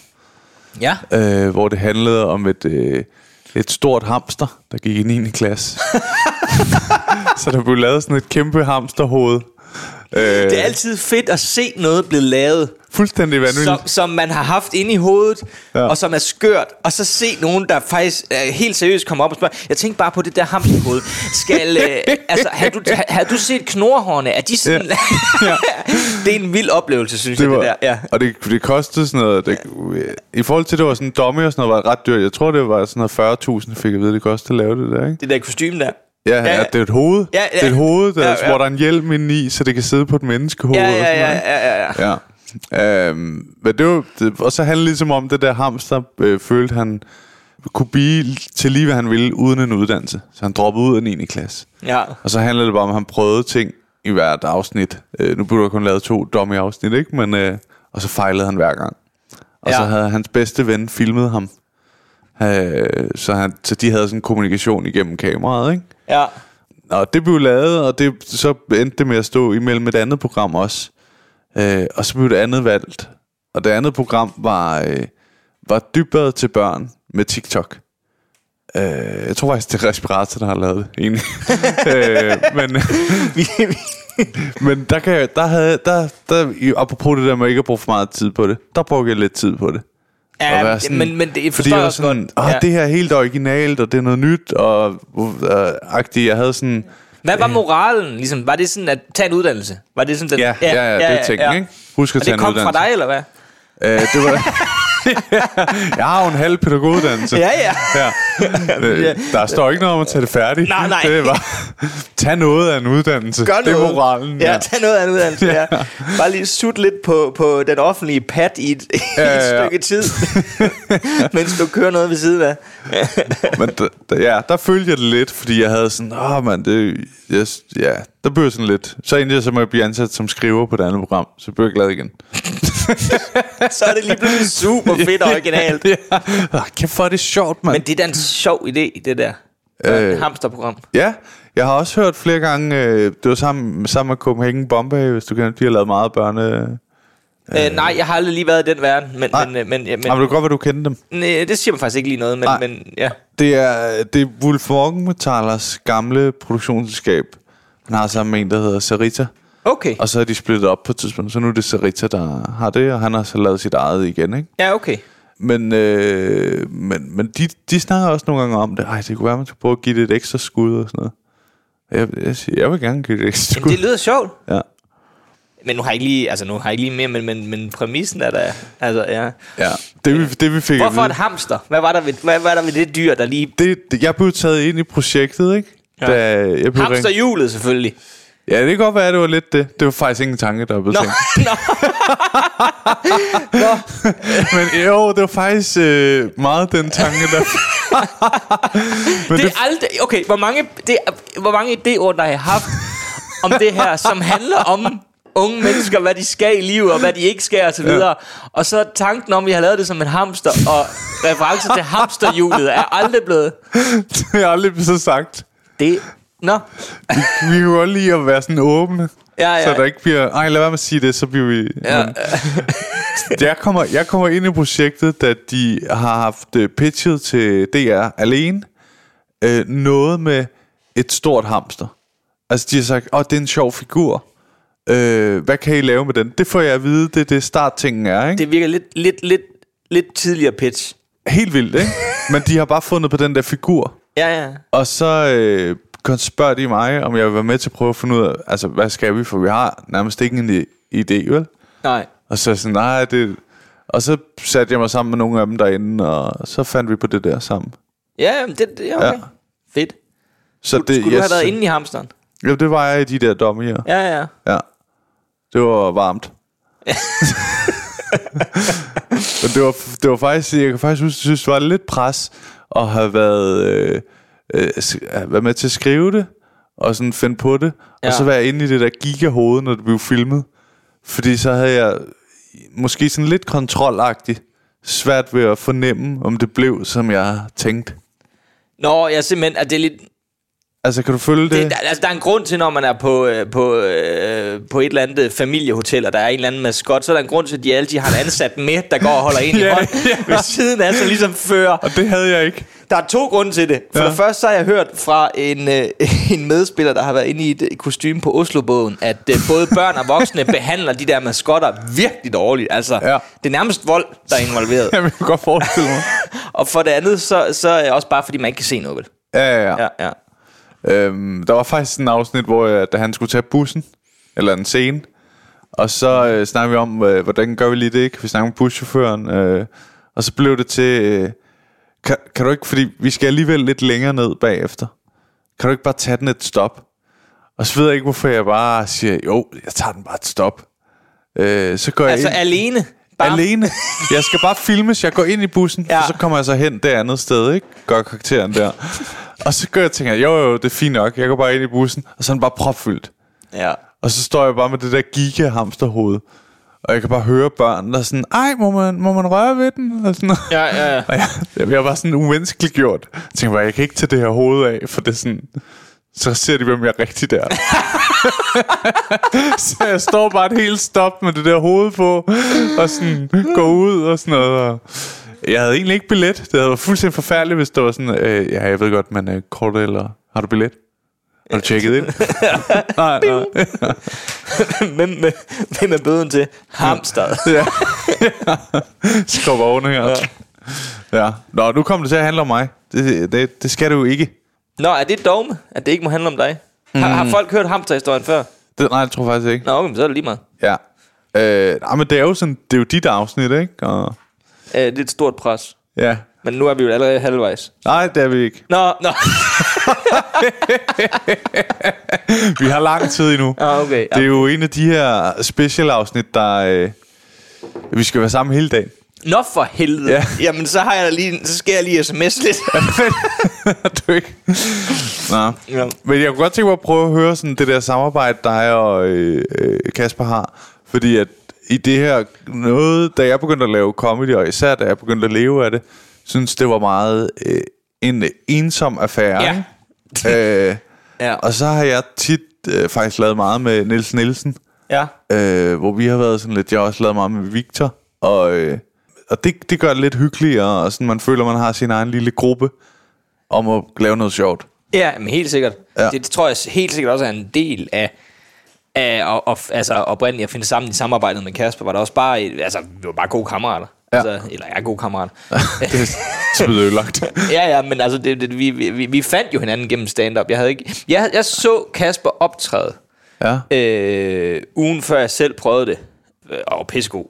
Ja. øh, hvor det handlede om et, øh, et stort hamster, der gik i 9. klasse. så der blev lavet sådan et kæmpe hamsterhoved. Øh, Det er altid fedt at se noget blive lavet, fuldstændig vanvittigt. som, som man har haft inde i hovedet, Ja. og som er skørt, og så se nogen, der faktisk øh, helt seriøst kommer op og spørger, jeg tænkte bare på det der hamsterhoved. Skal, øh, altså, har du, har, du set knorhårene? Er de sådan... Ja. det er en vild oplevelse, synes det jeg, det der. Ja. Og det, det kostede sådan noget... Det, I forhold til, det var sådan en dummy og sådan noget, var det ret dyrt. Jeg tror, det var sådan noget 40.000, fik jeg vide, det kostede at lave det der, ikke? Det der kostume der. Ja, ja, ja, det er et hoved. Ja, ja. Det er et hoved, der, Ja, ja, hvor der er en hjelm inde i, så det kan sidde på et menneskehoved. Ja, og ja, ja, ja, ja, ja. Ja. Øhm, men det var, det, og så handlede det ligesom om, det der hamster øh, følte, han kunne blive til lige, hvad han ville, uden en uddannelse. Så han droppede ud af 9. klasse. ja. Og så handlede det bare om, at han prøvede ting i hvert afsnit. Øh, nu blev der kun lavet to dummy afsnit, ikke? Men, øh, og så fejlede han hver gang. Og Ja. så havde hans bedste ven filmet ham. Øh, så, han, så de havde sådan en kommunikation igennem kameraet, ikke? ja. Og det blev lavet, og det, så endte det med at stå imellem et andet program også. Øh, og så blev det andet valgt. Og det andet program var, øh, var dybere til børn med TikTok. Øh, jeg tror faktisk, det er Respirator, der har lavet det, egentlig. øh, men, men der, kan jeg, der havde der, der, apropos det der med ikke at bruge for meget tid på det, der brugte jeg lidt tid på det. Ja være sådan- men, men det Fordi jeg var sådan, godt. Ja. det her er helt originalt, og det er noget nyt, og agtigt, jeg havde sådan... Hvad var moralen? Ligesom, var det sådan at tage en uddannelse? Var det sådan den? Ja, ja, ja, det er tingen, ikke? Husk at Og tage det en kom uddannelse. fra dig, eller hvad? Øh, det var... jeg har jo en halv pædagoguddannelse. Ja, ja. ja. Øh, Der står ikke noget om at tage det færdigt. Nej, nej. Det bare, tag noget af en uddannelse. Gør det er noget. moralen. Ja, tag noget af en uddannelse, ja. Bare lige sut lidt på, på den offentlige pad i et, ja, Ja, et ja, ja. stykke tid, mens du kører noget ved siden af. Men der, der, ja, der følte jeg det lidt, fordi jeg havde sådan, åh oh, man, det, yes, ja, der blev jeg sådan lidt. Så endte jeg så med at blive ansat som skriver på det andet program, så blev jeg glad igen. Så er det lige pludselig super fedt og originalt. ja. Oh, kæft, hvor er det sjovt, mand. Men det er da en sjov idé, det der. Øh. Hamsterprogram. Ja, jeg har også hørt flere gange, øh, det var sammen, sammen med Copenhagen Bombay, hvis du kender, de har lavet meget børne... Øh, nej, jeg har aldrig lige været i den verden, men, Nej. men, øh, men, ja, men Men, men det godt være, du kender dem. nej, det siger man faktisk ikke lige noget, men, Nej. men ja. Det er, det er Wolf Morgenmetallers gamle produktionsselskab. Han har sammen med en, der hedder Sarita. Okay. Og så er de splittet op på et tidspunkt. Så nu er det Sarita, der har det, og han har så lavet sit eget igen, ikke? Ja, okay. Men, øh, men, men de, de snakker også nogle gange om det. Ej, det kunne være, man skulle prøve at give det et ekstra skud og sådan noget. Jeg, jeg, siger, jeg vil gerne give det et ekstra Jamen, skud. det lyder sjovt. Ja. Men nu har jeg ikke lige, altså nu har jeg ikke lige mere, men, men, men præmissen er der, altså ja. ja. Det, vi, det vi fik Hvorfor et hamster? Hvad var der ved, hvad var der ved det dyr, der lige... det, det, jeg blev taget ind i projektet, ikke? Ja. Da jeg blev ringet- Hamsterhjulet selvfølgelig. Ja, det kan godt være, at det var lidt det. Det var faktisk ingen tanke, der blev tænkt. nå. nå. Men jo, det var faktisk øh, meget den tanke, der... Men Det er aldrig... Okay, hvor mange, det, hvor mange idéer, der har jeg haft om det her, som handler om unge mennesker, hvad de skal i livet, og hvad de ikke skal, og så videre. Og så tanken om, at vi har lavet det som en hamster, og reference til hamsterhjulet er aldrig blevet... det er aldrig blevet så sagt. Det... Nå, Vi kan godt lide at være sådan åbne. Ja, ja. Så der ikke bliver... Ej, lad være med at sige det, så bliver vi... Ja. Men, jeg, kommer, jeg kommer ind i projektet, da de har haft øh, pitchet til DR alene. Øh, noget med et stort hamster. Altså, de har sagt, åh, det er en sjov figur. Øh, hvad kan I lave med den? Det får jeg at vide, det er det starttingen er, ikke? det virker lidt, lidt, lidt, lidt tidligere pitch. Helt vildt, ikke? Men de har bare fundet på den der figur. Ja, ja. Og så øh, kon- spørger de mig, om jeg vil være med til at prøve at finde ud af, altså, hvad skal vi? For vi har nærmest ikke en idé, vel? Nej. Og så sådan, nej, det... Og så satte jeg mig sammen med nogle af dem derinde, og så fandt vi på det der sammen. Ja, det, det er okay. Ja. Fedt. Så Det, Skulle du have været inde i hamsteren? Ja, det var jeg i de der dommer. Ja, ja. Ja. Det var varmt. Men det var, det var faktisk, jeg kan faktisk huske, det var lidt pres at have været, øh, øh, været med til at skrive det, og sådan finde på det, ja. Og så være inde i det der gigahoved, når det blev filmet. Fordi så havde jeg måske sådan lidt kontrolagtigt svært ved at fornemme, om det blev, som jeg tænkte. Nå, jeg simpelthen, at det er lidt... Altså, kan du følge det? Det, der, altså, der er en grund til, når man er på, øh, på, øh, på et eller andet familiehotel, og der er en eller anden maskot, så er der en grund til, at de altid har en ansat med, der går og holder en i Ja, hånden ja. ved siden af, så ligesom fører. Og det havde jeg ikke. Der er to grunde til det. For Ja. det første, så har jeg hørt fra en, øh, en medspiller, der har været inde i et kostume på Oslobåden, at øh, både børn og voksne behandler de der maskotter virkelig dårligt. Altså, Ja. det er nærmest vold, der er involveret. Jeg kan godt forestille mig. og for det andet, så, så er det også bare, fordi man ikke kan se noget, vel? Ja, ja, ja. Ja, ja. Øhm, der var faktisk en afsnit, hvor jeg, da han skulle tage bussen, eller en scene, og så øh, snakkede vi om, øh, hvordan gør vi lige det, ikke? Vi snakkede om buschaufføren, øh, og så blev det til, øh, kan, kan du ikke, fordi vi skal alligevel lidt længere ned bagefter, kan du ikke bare tage den et stop? Og så ved jeg ikke, hvorfor jeg bare siger, jo, jeg tager den bare et stop. Øh, så går Altså jeg ind, alene. Bare, alene. Jeg skal bare filmes, jeg går ind i bussen, ja. Og så kommer jeg så hen det andet sted, ikke? Gør karakteren der. og så går jeg og tænker, jo jo, det er fint nok, jeg går bare ind i bussen, og så er den bare propfyldt. Ja. Og så står jeg bare med det der giga hamsterhoved. Og jeg kan bare høre børn, der er sådan, ej, må man, må man røre ved den? Og, sådan, Ja, ja, ja. og jeg, jeg bliver bare sådan umenneskeligt gjort. Jeg tænker bare, jeg kan ikke tage det her hoved af, for det er sådan... Så ser de, hvem jeg er rigtig der. så jeg står bare et helt stop med det der hoved på, og sådan går ud og sådan noget. Og jeg havde egentlig ikke billet. Det havde været fuldstændig forfærdeligt, hvis det var sådan, øh, ja, jeg ved godt, men øh, kort eller har du billet? Har du tjekket ind? nej, nej. Hvem, hvem er bøden til? Hamster. Ja. Skub oven her. Ja. ja. Nå, nu kommer det til at handle om mig. Det, det, det skal det jo ikke. Nå, er det et dogme, at det ikke må handle om dig? Har, har folk hørt hamsterhistorien før? Det, nej, det tror jeg faktisk ikke. Nå, okay, men så er det lige meget. Ja. Øh, nej, men det er jo sådan, det er jo dit afsnit, ikke? Og, Øh, det er et stort pres. ja. Men nu er vi jo allerede halvvejs. Nej, det er vi ikke. Nå, nå. Vi har lang tid endnu. Ah, okay. Det er jo en af de her special afsnit, der... Øh, vi skal være sammen hele dagen. Nå for helvede. Ja. Ja. Jamen, så, har jeg da lige, så skal jeg lige sms lidt. du ikke? Nå. Ja. Men jeg kunne godt tænke mig at prøve at høre sådan det der samarbejde, dig og øh, øh, Kasper har. Fordi at i det her noget, da jeg begyndte at lave comedy, og især da jeg begyndte at leve af det, synes det var meget øh, en ensom affære. Ja. ikke? øh, ja. og så har jeg tit øh, faktisk lavet meget med Niels Nielsen, ja. øh, hvor vi har været sådan lidt, jeg har også lavet meget med Victor, og, øh, og det, det gør det lidt hyggeligere, og sådan man føler, man har sin egen lille gruppe om at lave noget sjovt. Ja, men helt sikkert. Ja. Det, det tror jeg helt sikkert også er en del af, af og, og, altså oprindeligt at finde sammen i samarbejdet med Kasper, var der også bare, altså, vi var bare gode kammerater. Ja. Altså, eller jeg er gode kammerater. Det er ødelagt. ja, ja, men altså, det, det, vi, vi, vi fandt jo hinanden gennem stand-up. Jeg, havde ikke, jeg, jeg så Kasper optræde Ja. øh, ugen før jeg selv prøvede det, øh, og pissegod,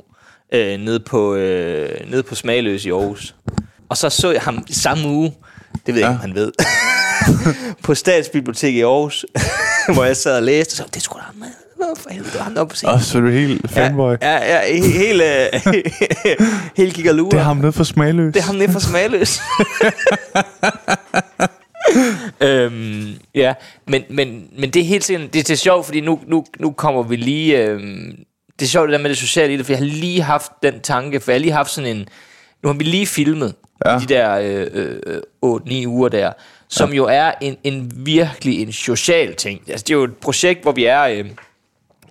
øh, nede, på, øh, nede på Smagløs i Aarhus. Og så så jeg ham samme uge, det ved jeg Ja. ikke, om han ved, på Statsbiblioteket i Aarhus. hvor jeg sad og læste, så det skulle da Nå, for helvede, der oppe på scenen. Og så er du helt fanboy. Ja, ja, ja he- hele, hele kigger Det er ham nede for Smagløs. Det er ham nede fra Smagløs. øhm, ja, men, men, men det er helt sikkert, det er til sjovt, fordi nu, nu, nu kommer vi lige... Øhm, det er sjovt det der med det sociale i det, for jeg har lige haft den tanke, for jeg har lige haft sådan en... Nu har vi lige filmet ja. de der øh, øh, 8-9 uger der, som ja. jo er en, en virkelig en social ting. Altså, det er jo et projekt, hvor vi er... Øh,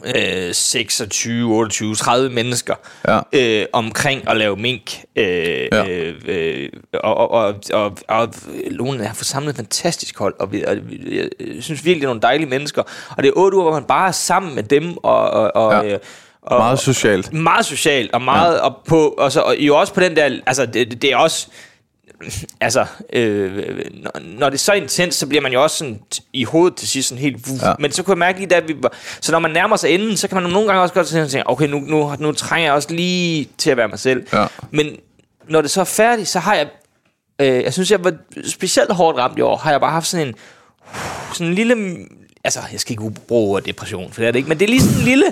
øh, 26, 28, 30 mennesker Ja. øh, omkring at lave mink. Øh, Ja. øh, øh, og, og, og, og, og Lone har forsamlet et fantastisk hold, og, vi, og jeg synes virkelig, det er nogle dejlige mennesker. Og det er otte uger, hvor man bare er sammen med dem, og, og, og, Ja. ja. og Meget socialt. meget socialt, og meget ja. op på, og, så, og jo også på den der, altså det, det er også, altså, øh, når, det er så intens, så bliver man jo også sådan i hovedet til sidst sådan helt, Ja. ja. men så kunne jeg mærke lige, da vi var, så når man nærmer sig enden, så kan man nogle gange også godt tænke, okay, nu, nu, nu trænger jeg også lige til at være mig selv. Ja. Men når det så er færdigt, så har jeg, øh, jeg synes, jeg var specielt hårdt ramt i år, har jeg bare haft sådan en, sådan en lille... Altså, jeg skal ikke bruge ordet depression, for det er det ikke, men det er lige sådan en lille,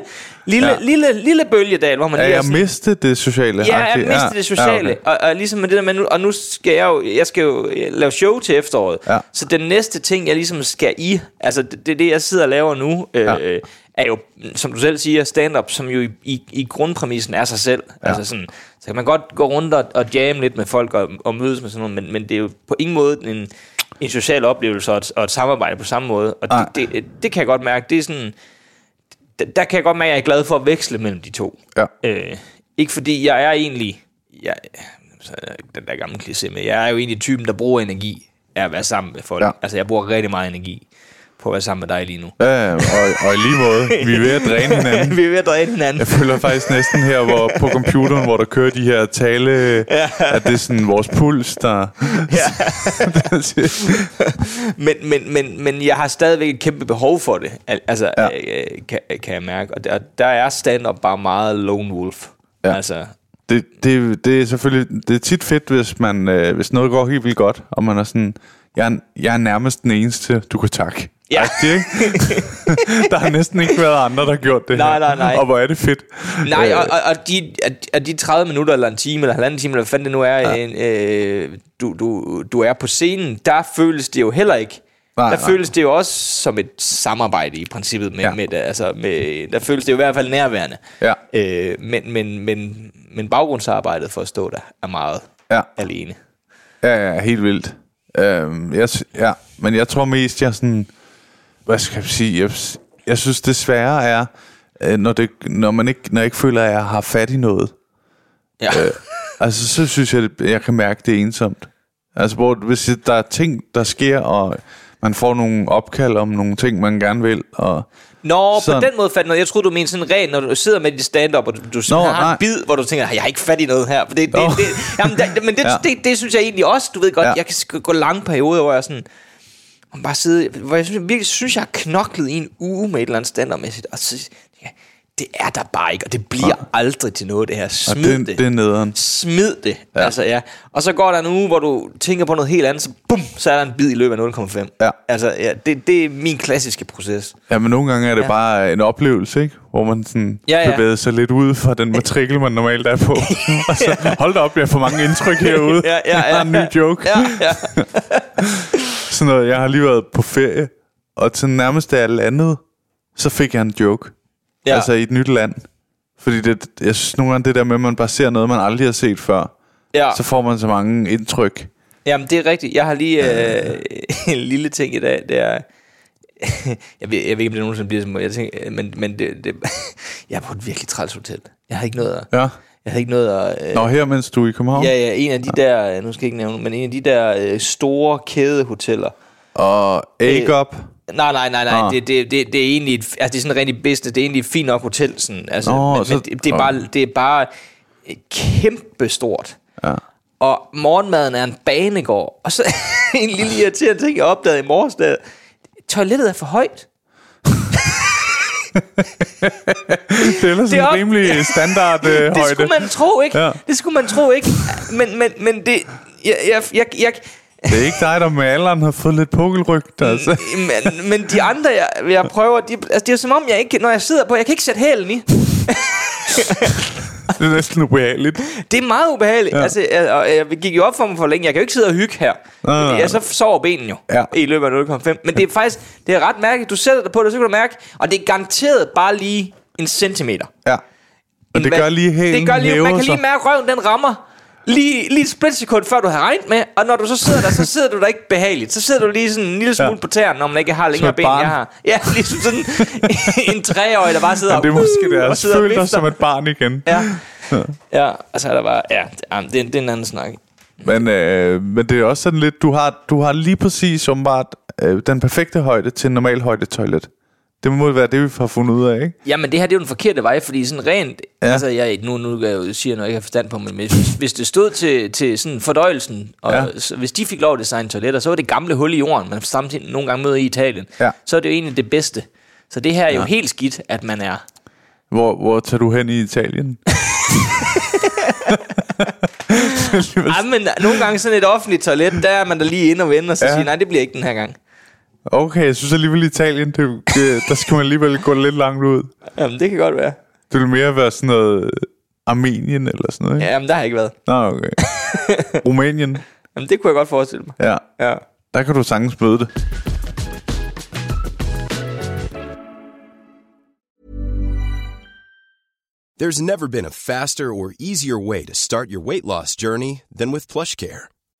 lille, Ja. ja. lille, lille bølgedal, hvor man Ja, lige jeg sådan, mistet det sociale. Ja, jeg mistede det sociale. Ja, Ja, okay. og, og ligesom med det der med nu, og nu skal jeg jo, jeg skal jo lave show til efteråret. Ja. Så den næste ting, jeg ligesom skal i, altså det, det, det jeg sidder og laver nu, øh, Ja. er jo, som du selv siger, stand-up, som jo i, i, i grundpræmissen er sig selv. Ja. Altså sådan, så kan man godt gå rundt og, og jamme lidt med folk og, og mødes med sådan noget, men, men det er jo på ingen måde en, en social oplevelse og et, og et samarbejde på samme måde. Og det, det, det kan jeg godt mærke, det er sådan, der, der kan jeg godt mærke, at jeg er glad for at veksle mellem de to. Ja. Øh, ikke fordi jeg er egentlig... Jeg, så den der gamle kliché med, jeg er jo egentlig typen, der bruger energi af at være sammen med folk. Ja. Altså, jeg bruger rigtig meget energi på at være sammen med dig lige nu. Ja, og, og i lige måde, vi er ved at dræne hinanden. Vi er ved at dræne hinanden. Jeg føler faktisk næsten her, hvor på computeren, hvor der kører de her tale, ja. at det er sådan vores puls, der... men, men, men, men jeg har stadigvæk et kæmpe behov for det. Al- Altså, Ja. ja. øh, kan, kan jeg mærke. Og der, der er stand-up bare meget lone wolf. Ja. Ja. Altså, det, det, det er selvfølgelig det er tit fedt, hvis, man, øh, hvis noget går helt vildt godt, og man er sådan, jeg er, jeg er nærmest den eneste, du kan takke. Ja. Agtig, ikke? der har næsten ikke været andre, der har gjort det Nej, her. nej, nej. Og hvor er det fedt. Nej, Øh, og, og, og de, de 30 minutter, eller en time, eller halvanden time, eller hvad fanden det nu er, ja. en, øh, du, du, du er på scenen, der føles det jo heller ikke. Nej, der nej. føles det jo også som et samarbejde i princippet med, Ja. med, altså med der føles det jo i hvert fald nærværende. Ja. Øh, men, men, men, men baggrundsarbejdet for at stå der er meget Ja. alene. Ja, ja, helt vildt. Øhm, jeg, ja, men jeg tror mest, jeg sådan... Hvad skal jeg sige? Jeg, jeg synes, det svære er, øh, når, det, når, man ikke, når jeg ikke føler, at jeg har fat i noget. Ja. Øh, altså, så synes jeg, det- jeg kan mærke, det er ensomt. Altså, hvor hvis der er ting, der sker, og man får nogle opkald om nogle ting, man gerne vil, og... Nå, Sådan. på den måde fandt noget. Jeg troede, du mente sådan rent, når du sidder med dit stand-up, og du, du Nå, har nej. en bid, hvor du tænker, jeg har ikke fat i noget her. For det, det, Nå. det, jamen, det, men det, Ja. ja. det, det, synes jeg egentlig også, du ved godt, Ja. jeg kan gå lange perioder, hvor jeg sådan, bare sidde, hvor jeg synes, virkelig synes, jeg har knoklet i en uge med et eller andet stand-up-mæssigt, og så, ja, det er der bare ikke, og det bliver Nej. aldrig til noget, det her. Smid det, det. det er nederen. Smid det. Ja. Ja. Altså, ja. Og så går der en uge, hvor du tænker på noget helt andet, så bum, så er der en bid i løbet af 0,5. Ja. Altså, ja, det, det er min klassiske proces. Ja, men nogle gange er det ja. Ja. bare en oplevelse, ikke? Hvor man sådan ja, Ja, ja. ja. bevæger sig lidt ud fra den matrikel, man normalt er på. og så, hold da op, jeg får mange indtryk herude. Ja, ja, Jeg har ja, en ny ja. joke. Ja, ja. Sådan noget, jeg har lige været på ferie, og til nærmest alt andet, så fik jeg en joke. Ja. Altså i et nyt land. Fordi det, jeg synes nogle gange det der med, at man bare ser noget, man aldrig har set før, ja. så får man så mange indtryk. Jamen, det er rigtigt. Jeg har lige øh, en lille ting i dag. Det er... jeg, ved, jeg ved ikke, om det nogensinde bliver som... Jeg tænker, men, men det, det, jeg er på et virkelig træls hotel. Jeg har ikke noget at... Ja. Jeg har ikke noget at... Øh, Nå, her mens du er i København. ja, ja, en af de der... Nu skal jeg ikke nævne, men en af de der øh, store kædehoteller. Og A-Up. Nej, nej, nej, nej. Ah. Det, det, det, det er egentlig et, altså, det er sådan rigtig business. Det er egentlig et fint nok hotel. Sådan, altså, Nå, men, så- men det, det, er bare, det er bare et kæmpe stort. Ja. Og morgenmaden er en banegård. Og så en lille irriterende ting, jeg opdagede i morges, der, toilettet er for højt. Det er ellers Det er en op- rimelig standard øh, Det højde. skulle man tro, ikke? Ja. Ja. Det skulle man tro, ikke? Men, men, men det... Jeg, jeg, jeg, jeg, Det er ikke dig, der med alderen har fået lidt pukkelrygt, altså. men, men de andre, jeg, jeg prøver, de, altså det er som om, jeg ikke, når jeg sidder på, jeg kan ikke sætte hælen i. Det er næsten ubehageligt. Det er meget ubehageligt. Ja. Altså, jeg, og jeg gik jo op for mig for længe. Jeg kan jo ikke sidde og hygge her. Nej, nej, nej. Jeg så sover benene jo Ja. i løbet af 0,5. Men det er faktisk det er ret mærkeligt. Du sætter dig på det, så kan du mærke, og det er garanteret bare lige en centimeter. Ja. Og det gør lige hælen det gør lige, Man kan lige mærke, at røven den rammer lige, lige et splitsekund, før du har regnet med. Og når du så sidder der, så sidder du der ikke behageligt. Så sidder du lige sådan en lille smule Ja. på tæerne, når man ikke har længere ben, barn. jeg har. Ja, ligesom sådan en treårig, der bare sidder Men det er og, måske uh, det, og sidder og dig vifter. som et barn igen. Ja. ja, og så er der bare, ja, det, det, er- det er en anden snak. Men, øh, men det er også sådan lidt, du har, du har lige præcis åbenbart øh, den perfekte højde til en normal højde toilet. Det må være det, vi har fundet ud af, ikke? Jamen, det her det er jo den forkerte vej, fordi sådan rent... Ja. Altså, jeg, nu, nu kan jeg jo når jeg ikke har forstand på, men hvis, hvis det stod til, til sådan fordøjelsen, og ja. Så, hvis de fik lov at designe toiletter, så var det gamle hul i jorden, man samtidig nogle gange møder i Italien. Ja. Så er det jo egentlig det bedste. Så det her er jo helt skidt, at man er... Hvor, hvor tager du hen i Italien? Ej, men nogle gange sådan et offentligt toilet, der er man da lige inde og vende, og så. Ja. siger, nej, det bliver ikke den her gang. Okay, jeg synes alligevel Italien, det, det, der skal man alligevel gå lidt langt ud. Jamen, det kan godt være. Det vil mere være sådan noget Armenien eller sådan noget, ikke? Ja, jamen, der har jeg ikke været. Nå, okay. Rumænien, Jamen, det kunne jeg godt forestille mig. ja. Ja. Der kan du sagtens møde det. There's never been a faster or easier way to start your weight loss journey than with PlushCare.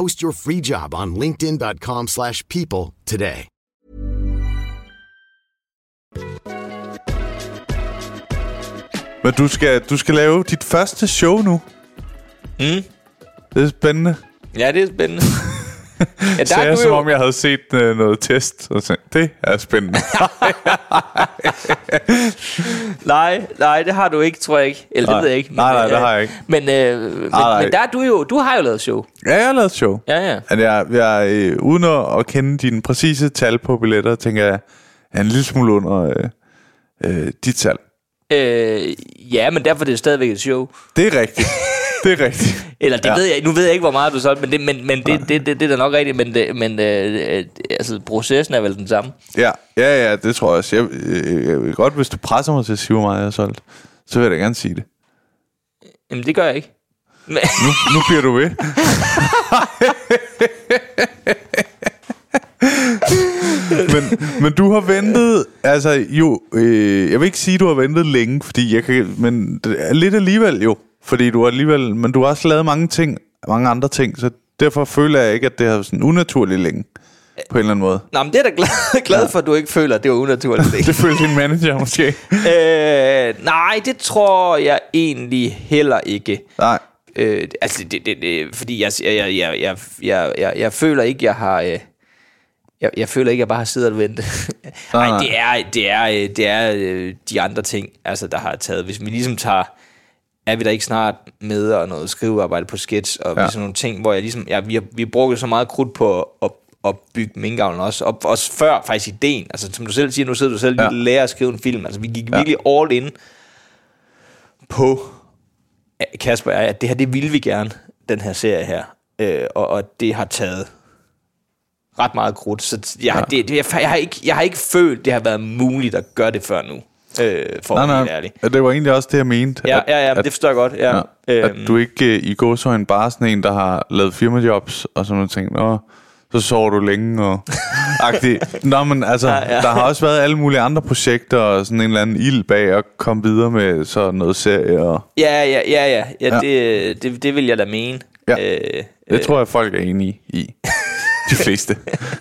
Post your free job on linkedin.com/people slash people today. Men du skal, du skal lave dit første show nu. Mm. Det er spændende. Ja, det er spændende. ja, der Så jeg, som jo- om jeg havde set øh, noget test, og tænkte, det er spændende. Nej, nej, det har du ikke, tror jeg ikke. Eller det Nej. ved jeg ikke. Nej, nej, det øh, har jeg ikke. Men, øh, men, nej. men der er du jo, du har jo lavet show. ja, jeg har lavet show. Ja, ja. At jeg, jeg øh, uden at, at kende dine præcise tal på billetter, tænker jeg, jeg er en lille smule under øh, øh, dit tal. Øh, ja, men derfor er det stadigvæk et show. Det er rigtigt. det er rigtigt. Eller det ja. Ved jeg, nu ved jeg ikke, hvor meget du solgte, men det, men, men det, det, det, det er da nok rigtigt, men, det, men øh, øh, altså, processen er vel den samme. Ja, ja, ja, det tror jeg også. Jeg, jeg, jeg vil godt, hvis du presser mig til at sige, hvor meget jeg har solgt, så vil jeg da gerne sige det. Jamen, det gør jeg ikke. Men, Nu, nu bliver du ved. men, men du har ventet, altså jo, øh, jeg vil ikke sige, du har ventet længe, fordi jeg kan, men det lidt alligevel jo, fordi du har alligevel, men du har også lavet mange ting, mange andre ting, så derfor føler jeg ikke, at det har sådan unaturligt længe, på en eller anden måde. Nå, men det er da glad, glad for, at du ikke føler, at det var unaturligt. Det føler din manager måske. øh, nej, det tror jeg egentlig heller ikke. Nej. Øh, altså, det, det, det, fordi jeg, jeg, jeg, jeg, jeg, jeg, jeg, føler ikke, jeg har... Øh, jeg, jeg føler ikke, jeg bare har siddet og ventet. Nej, nej. det er, det er, øh, det er øh, de andre ting, altså, der har taget. Hvis vi ligesom tager... Er vi der ikke snart med og noget skrivearbejde på sketch og Ja. sådan nogle ting, hvor jeg ligesom... Ja, vi har, vi har brugt så meget krudt på at, at bygge minkavlen også. Og også før faktisk ideen. Altså, som du selv siger, nu sidder du selv Ja. ja. lærer at skrive en film. Altså, vi gik Ja. virkelig all in på Kasper, er, at det her, det ville vi gerne, den her serie her. Øh, og, og det har taget ret meget krudt. Så jeg, ja. det, det, jeg, jeg, har ikke, jeg har ikke følt, det har været muligt at gøre det før nu. Øh, for Nej, at være nej, ærlig. det var egentlig også det, jeg mente. Ja, at- ja, ja, at- det forstår jeg godt. Ja. Ja, Øhm, at du ikke øh, i gåsøjne bare sådan en, der har lavet firmajobs og sådan nogle ting. Nå, så sover du længe og... Agtigt. Nå, men altså, Ja, ja, der har også været alle mulige andre projekter, og sådan en eller anden ild bag at komme videre med sådan noget serie. Og Ja, ja, ja, ja. ja, Ja. Det, det, det vil jeg da mene. Ja. Øh, det tror jeg, folk er enige i. De fleste.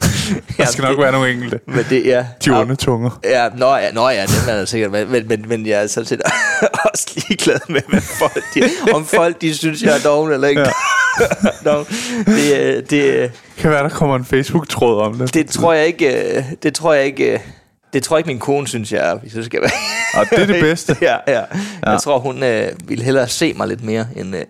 der skal nok være nogle enkelte. men det, ja. De onde tunger. Ja, nå ja, nå ja, det er der sikkert, men, men, men, men jeg er sådan set også ligeglad med, hvad folk de, om folk de synes, jeg er doven eller ikke. Ja. no, det, øh, det, øh, Kan være, der kommer en Facebook-tråd om det. det tror jeg ikke, øh, det tror jeg ikke, det tror jeg ikke min kone synes, jeg er, hvis jeg skal være. Og det er det bedste. ja, ja. Jeg tror, hun øh, ville hellere se mig lidt mere, end, øh,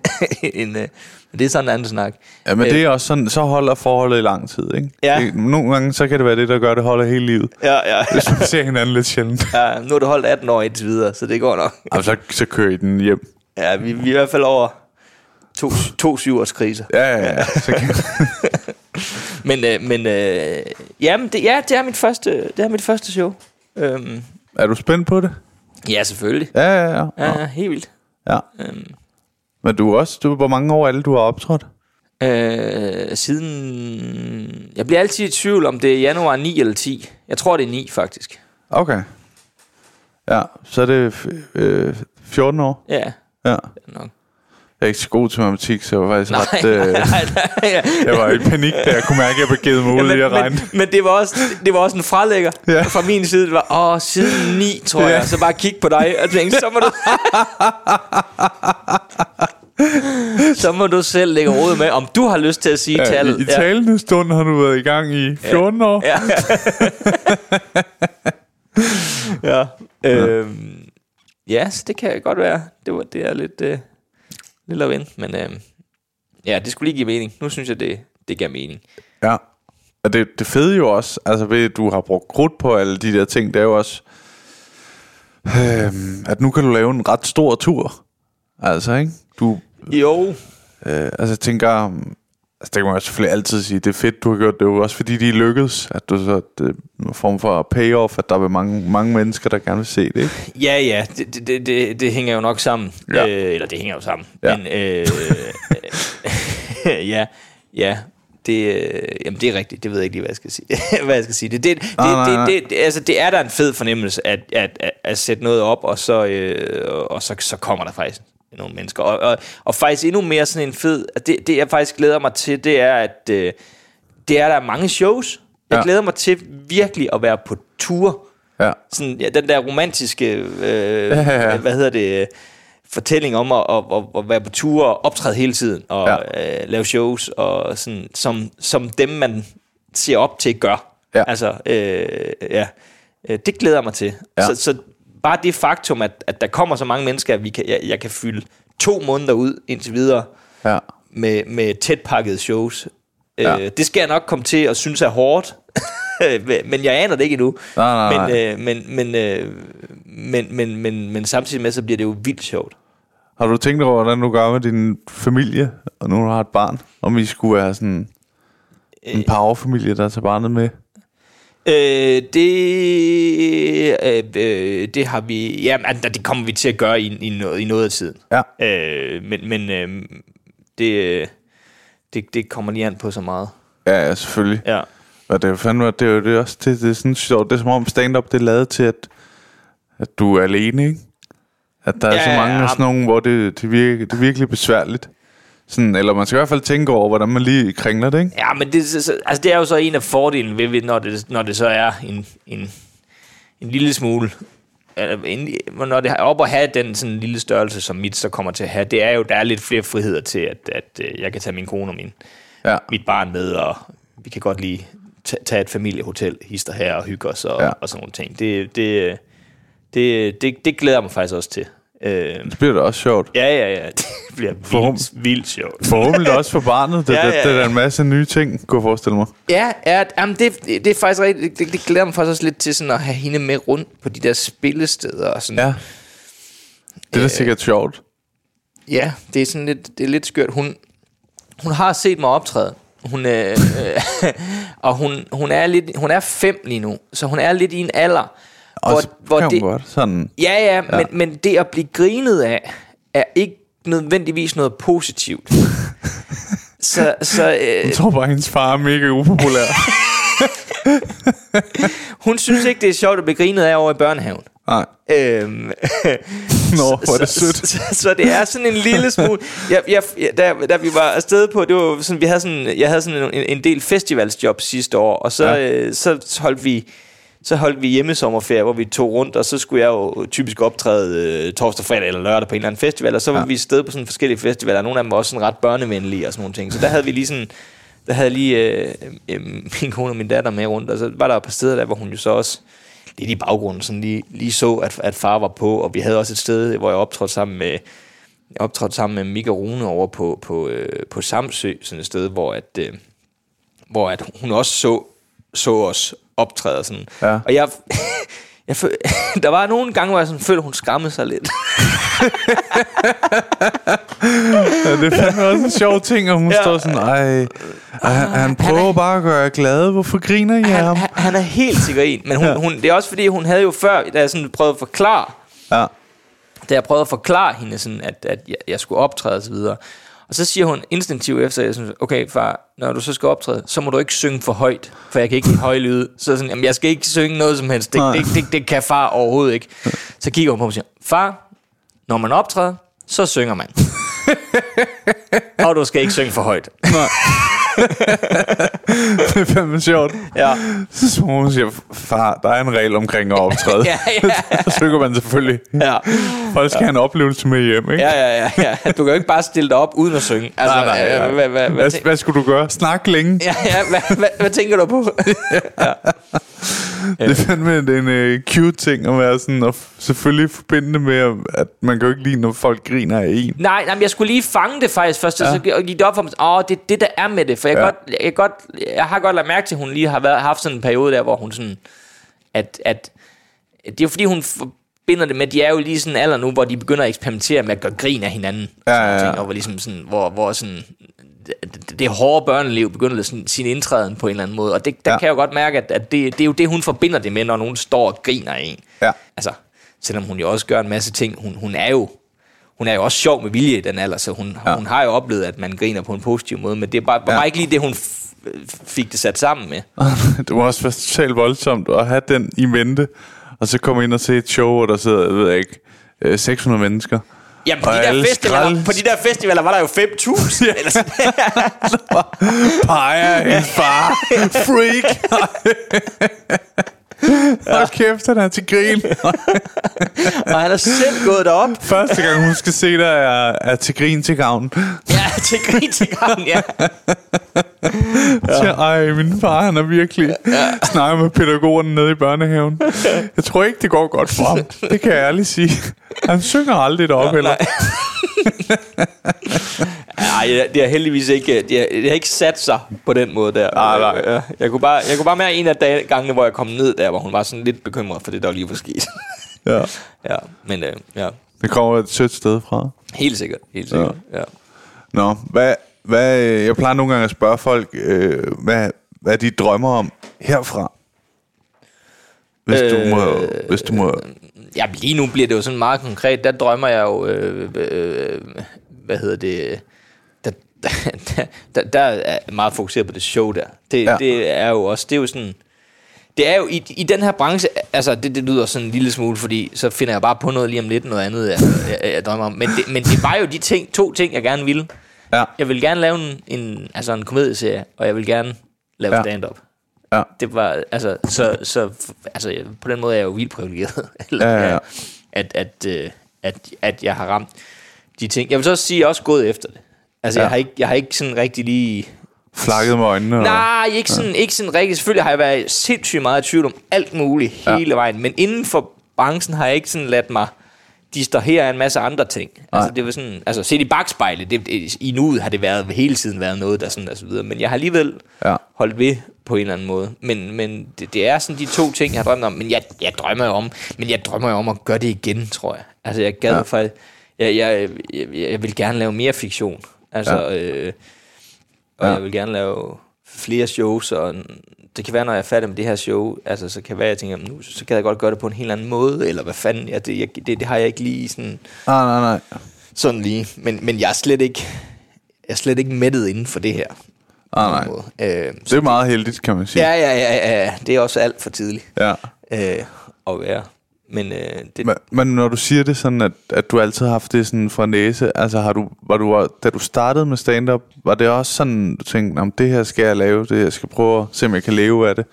end øh, men det er sådan en anden snak. Ja, men det er også sådan, så holder forholdet i lang tid, ikke? Ja. Det, nogle gange, så kan det være det, der gør det holder hele livet. Ja, ja, Hvis man ser hinanden lidt sjældent. ja. Nu har du holdt 18 år indtil videre, så det går nok. Og så, så kører I den hjem. Ja, vi, vi er i hvert fald over to, to syvårs kriser. Ja, ja, ja. Så kan, Men, øh, men øh, jamen, det, ja, det er mit første, det er mit første show. Øhm, er du spændt på det? ja, selvfølgelig. Ja, ja, ja. Ja, helt vildt. ja. Øhm, Men du også, du, hvor mange år er det, du har optrådt? øh, siden... Jeg bliver altid i tvivl, om det er januar 9 eller 10. Jeg tror, det er 9, faktisk. Okay. Ja, så er det øh, 14 år. Ja, Ja. nok. Jeg er ikke så god til matematik, så jeg var faktisk Nej, ret... Øh, nej, nej. jeg var i panik, da jeg kunne mærke, at jeg begivet mig ud i at regne. men, men det, var også, det var også en fralægger Ja. ja. fra min side. Det var, åh, siden 9, tror Ja. jeg. Så bare kig på dig og tænke, så må du... så må du selv lægge råd med, om du har lyst til at sige Ja, tallet. I, I talende stund har du været i gang i 14 år. Ja. ja. Øhm, ja, så det kan godt være. Det, var, det er lidt, øh, lidt vente, men øh, ja, det skulle lige give mening. Nu synes jeg, det, det giver mening. Ja. Og det, det fede jo også, altså ved at du har brugt krudt på alle de der ting, det er jo også, øhm, at nu kan du lave en ret stor tur. Altså, ikke? Du, Jo, øh, altså jeg tænker, altså det kan man jo selvfølgelig altid sige, det er fedt, du har gjort det, det er jo også fordi, de lykkedes, at du så, det er en form for payoff, at der er mange, mange mennesker, der gerne vil se det, ikke? ja, ja, det, det- det, det, det hænger jo nok sammen. Ja. Øh, eller det hænger jo sammen. Ja. Men, øh, øh, ja, ja, det, øh, jamen det er rigtigt. Det ved jeg ikke lige, hvad jeg skal sige. hvad jeg skal sige. Det, det, det, Nej, nej, nej. det, det, det, altså, det er da en fed fornemmelse at, at, at, at sætte noget op, og så, øh, og så, så kommer der faktisk nogle mennesker. Og, og, og faktisk endnu mere sådan en fed... Det, det jeg faktisk glæder mig til, det er, at øh, det er der er mange shows. Jeg Ja. glæder mig til virkelig at være på tour Ja. sådan, ja, den der romantiske, øh, Ja, ja, ja. hvad hedder det, øh, fortælling om at, at, at, at være på tur og optræde hele tiden, og ja. øh, lave shows, og sådan, som, som dem, man ser op til, gør. Ja. Altså, øh, ja, Øh, det glæder jeg mig til. Ja. Så, så bare det faktum, at, at der kommer så mange mennesker, at vi kan, jeg, jeg kan fylde to måneder ud indtil videre, Ja. med, med tæt pakkede shows. Ja. Øh, det skal jeg nok komme til at synes er hårdt, men jeg aner det ikke endnu. Nej, nej, nej. Men, øh, men, men, øh, men, men, men, men samtidig med, så bliver det jo vildt sjovt. Har du tænkt over, hvordan du gør med din familie, og nu du har et barn? Om I skulle være sådan en powerfamilie, der tager barnet med? Øh, det, øh, øh, det har vi, ja, altså, det kommer vi til at gøre i, i, noget, i noget af tiden. Ja. Øh, men men øh, det, øh, det, det kommer lige an på så meget. Ja, ja, selvfølgelig. Ja. Og det er fandme, det er jo det er også, det, det er sådan sjovt. Det er som om stand-up, det er lavet til, at, at du er alene, ikke? At der er Ja, så mange ja, af sådan nogle, hvor det, det, virker, det er virkelig besværligt. Sådan, eller man skal i hvert fald tænke over, hvordan man lige kringler det, ikke? Ja, men det, så- så- altså, det er jo så en af fordelene ved, når, det, når det så er en, en, en lille smule... når det er op at have den sådan lille størrelse, som mit så kommer til at have, det er jo, der er lidt flere friheder til, at, at øh, jeg kan tage min kone og min, Ja. mit barn med, og vi kan godt lige ta- tage et familiehotel, hister her og hygge os og, Ja. ja. og sådan nogle ting. Det, det, det, det, det glæder jeg mig faktisk også til. Øh, Det bliver da også sjovt. ja, ja, ja. Det bliver Forhåb- vildt, vildt sjovt. Forhåbentlig også for barnet. Det, Ja, ja, ja, det, er en masse nye ting, kunne jeg forestille mig. Ja, ja jamen det, det er faktisk rigtigt. Det, det glæder mig faktisk også lidt til sådan at have hende med rundt på de der spillesteder. Og sådan. Ja. Det er da sikkert sjovt. ja, det er sådan lidt, det er lidt skørt. Hun, hun har set mig optræde. Hun, øh, øh, og hun, hun, er lidt, hun er fem lige nu, så hun er lidt i en alder, Og så hvor, hvor det, hun godt sådan... Ja, ja, ja. Men, men det at blive grinet af, er ikke nødvendigvis noget positivt. Så, så øh, Jeg tror bare, at hendes far er mega upopulær. hun synes ikke, det er sjovt at blive grinet af over i børnehaven. Nej. Øhm, Nå, hvor er det sødt. Så, så, så det er sådan en lille smule jeg, jeg, da, da vi var afsted på Det var sådan, vi havde sådan, Jeg havde sådan en, en del festivalsjob sidste år Og så, ja. øh, så holdt vi så holdt vi hjemmesommerferie, hvor vi tog rundt, og så skulle jeg jo typisk optræde øh, torsdag, fredag eller lørdag på en eller anden festival, og så var Ja. vi afsted på sådan forskellige festivaler, og nogle af dem var også sådan ret børnevenlige og sådan nogle ting. Så der havde vi lige sådan, der havde lige øh, øh, min kone og min datter med rundt, og så var der et par steder der, hvor hun jo så også lidt i baggrunden sådan lige, lige så, at, at far var på, og vi havde også et sted, hvor jeg optrådte sammen med, jeg optrådte sammen med Mika Rune over på, på, øh, på Samsø, sådan et sted, hvor, at, øh, hvor at hun også så, så os optræde. Sådan. Ja. Og jeg, jeg føl, der var nogle gange, hvor jeg sådan følte, hun skammede sig lidt. Ja, det er fandme også en sjov ting, og hun ja. Står sådan, ej, han, han prøver bare at gøre jer glade. Hvorfor griner I Han, ham? han, han er helt sikker i, men hun, Ja. hun, det er også fordi, hun havde jo før, da jeg sådan prøvede at forklare, Ja. da jeg prøvede at forklare hende, sådan, at, at jeg, jeg skulle optræde videre. Og så siger hun instinktivt efter, jeg synes, okay far, når du så skal optræde, så må du ikke synge for højt, for jeg kan ikke lide høj lyd. Så sådan, jamen, jeg skal ikke synge noget som helst. Det, Nej. det, det, det kan far overhovedet ikke. Så kigger hun på mig og siger, far, når man optræder, så synger man. og du skal ikke synge for højt. Det er fandme sjovt. Ja. Så hun siger, far, der er en regel omkring at optræde. Ja, ja. Så synger man selvfølgelig. Ja. Folk skal have en oplevelse med hjem, ikke? Ja, ja, ja, ja. Du kan jo ikke bare stille dig op uden at synge. Altså, Nej, nej, ja. øh, hvad, hvad, hvad, Hvad, hvad skulle du gøre? Snak længe? ja, ja, hvad, hvad, hvad tænker du på? Det er fandme en uh, cute ting at være sådan, og selvfølgelig forbinde det med, at man kan jo ikke lide, når folk griner af en. Nej, nej, men jeg skulle lige fange det faktisk først, ja. Ja. så gik det op for mig, åh, det er det, der er med det. For jeg, Ja. godt, jeg, godt, jeg har godt lagt mærke til, at hun lige har været, haft sådan en periode der, hvor hun sådan, at, at det er jo fordi, hun forbinder det med, at de er jo lige sådan en alder nu, hvor de begynder at eksperimentere med at gøre grin af hinanden. Ja, ja, ja. Ting, og hvor, ligesom sådan, hvor, hvor sådan, det, hårde børneliv begynder sådan, sin indtræden på en eller anden måde. Og det, der Ja. kan jeg jo godt mærke, at, at det, det er jo det, hun forbinder det med, når nogen står og griner af en. Ja. Altså, selvom hun jo også gør en masse ting, hun, hun er jo hun er jo også sjov med vilje i den alder, så hun, Ja. hun har jo oplevet, at man griner på en positiv måde, men det er bare, var Ja. bare ikke lige det, hun fik det sat sammen med. det må også totalt voldsomt at have den i mente, og så komme ind og se et show, hvor der sidder, jeg ved ikke, øh, 600 mennesker. Jamen, på de, der festivaler, på de der festivaler var der jo 5.000. Ja. Eller sådan. Peger en far. Freak. Hold kæft, han er til grin. og han er selv gået derop. Første gang, hun skal se dig, er, er til grin til gavn. Ja, til grin til gang, ja. Ja. Ej, min far, han er virkelig ja. snakker med pædagogerne nede i børnehaven. Jeg tror ikke, det går godt for ham. Det kan jeg ærligt sige. Han synger aldrig deroppe heller. Nej, det- har heldigvis ikke, det har, det har ikke sat sig på den måde der. Nej, nej. Ja, Jeg kunne bare, jeg kunne bare mærke en af dage, gangene, hvor jeg kom ned der, hvor hun var sådan lidt bekymret for det, der lige var sket. Ja. ja, men øh, ja, Det kommer et sødt sted fra. helt sikkert, helt sikkert. Ja. Ja. Nå, hvad, hvad, øh, jeg plejer nogle gange at spørge folk, øh, hvad, hvad de drømmer om herfra. Hvis, øh, du må, hvis du må... Ja, lige nu bliver det jo sådan meget konkret. Der drømmer jeg jo, øh, øh, hvad hedder det, der, der, der, der er meget fokuseret på det show der. Det, Ja. det er jo også, det er jo sådan, det er jo i, i den her branche, altså det, det lyder sådan en lille smule, fordi så finder jeg bare på noget lige om lidt, noget andet, jeg, jeg, jeg drømmer om. Men det, men det var jo de ting, to ting, jeg gerne ville. Ja, Jeg vil gerne lave en, en, altså en komedieserie, og jeg vil gerne lave ja. stand-up. Ja, Det var, altså, så, så altså, på den måde er jeg jo vildt privilegeret. Eller, Ja, ja, ja. At, at, øh, at, at jeg har ramt de ting. Jeg vil så også sige, at jeg er også gået efter det. Altså, Ja. ja. jeg, har ikke, jeg har ikke sådan rigtig lige... flakket med øjnene. og- Nej, ikke sådan, ikke sådan rigtig. Selvfølgelig har jeg været sindssygt meget i tvivl om alt muligt Ja. hele vejen. Men inden for branchen har jeg ikke sådan ladt mig distrahere af en masse andre ting. Altså, Nej. det var sådan, altså set i bagspejlet, det, det, i nuet har det været, hele tiden været noget, der sådan, og så videre. Men jeg har alligevel Ja. holdt ved på en eller anden måde. Men, men det, det er sådan de to ting, jeg har drømt om. Men jeg, jeg drømmer jo om, men jeg drømmer jo om at gøre det igen, tror jeg. Altså, jeg gad Ja. faktisk, jeg, jeg, jeg, jeg vil gerne lave mere fiktion. Altså, Ja. øh, og ja. jeg vil gerne lave flere shows, og det kan være, når jeg er færdig med det her show, altså, så kan være, jeg tænker, "Jamen, nu så kan jeg godt gøre det på en helt anden måde, eller hvad fanden, ja, det, jeg, det, det har jeg ikke lige sådan, Nej, nej, nej. sådan lige. Men, men jeg er slet ikke, jeg er slet ikke mættet inden for det her. Ah, nej. Øh, Det er meget heldigt, kan man sige. ja, ja, ja, ja, det er også alt for tidligt ja. øh, at være. Men øh, det, Men, men når du siger det sådan, at, at du altid har haft det sådan fra næse, altså har du, var du, da du startede med stand-up, var det også sådan, du tænkte, om det her skal jeg lave, det jeg skal prøve at se, om jeg kan leve af det,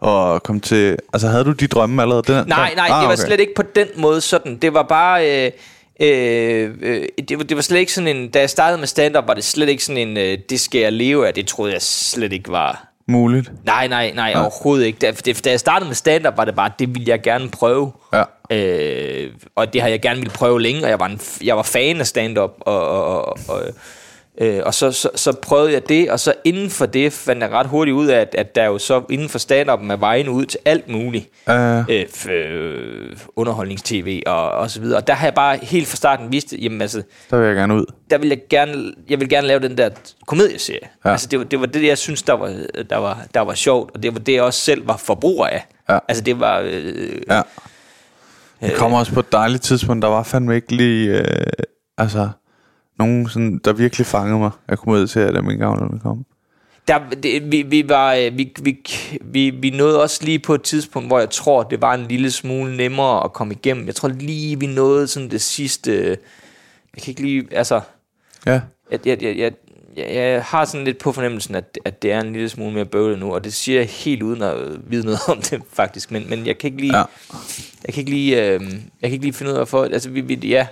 og komme til, altså havde du de drømme allerede? Den, Nej, nej, ah, det var okay. slet ikke på den måde sådan. Det var bare... Øh, øh, øh, det, var, det var slet ikke sådan en... Da jeg startede med stand-up, var det slet ikke sådan en... Øh, det skal jeg leve af. Det troede jeg slet ikke var... Muligt. Nej, nej, nej, ja. overhovedet ikke. Da, det, da jeg startede med stand-up, var det bare, det ville jeg gerne prøve. Ja. Øh, og det har jeg gerne ville prøve længe, og jeg var, en, jeg var fan af stand-up, og, og, og, og, øh, og så, så, så prøvede jeg det, og så inden for det fandt jeg ret hurtigt ud af, at, at der jo så inden for stand-up er vejen ud til alt muligt. Uh, Øh, f- øh, underholdnings-tv og, og så videre. Og der har jeg bare helt fra starten vist, jamen altså, der vil jeg gerne ud. der vil jeg gerne, jeg vil gerne lave den der komedieserie. Ja. Altså det var, det var det, jeg synes, der var, der, var, der var sjovt, og det var det, jeg også selv var forbruger af. Ja. Altså det var... Øh, Ja. Det kommer også på et dejligt tidspunkt. Der var fandme ikke lige... Øh, altså, nogen, sådan, der virkelig fangede mig. Jeg kom ud til, at min gavn kom. der, det, vi, vi, var, øh, vi, vi, vi, vi nåede også lige på et tidspunkt, hvor jeg tror, det var en lille smule nemmere at komme igennem. Jeg tror lige, vi nåede sådan det sidste... Jeg kan ikke lige... Altså, Ja. jeg, jeg, jeg, jeg, jeg, jeg har sådan lidt på fornemmelsen, at, at det er en lille smule mere bøvlet nu, og det siger jeg helt uden at vide noget om det, faktisk. Men, men jeg kan ikke lige... Ja. Jeg kan ikke lige, øh, jeg kan ikke lige finde ud af for, altså vi, vi ja,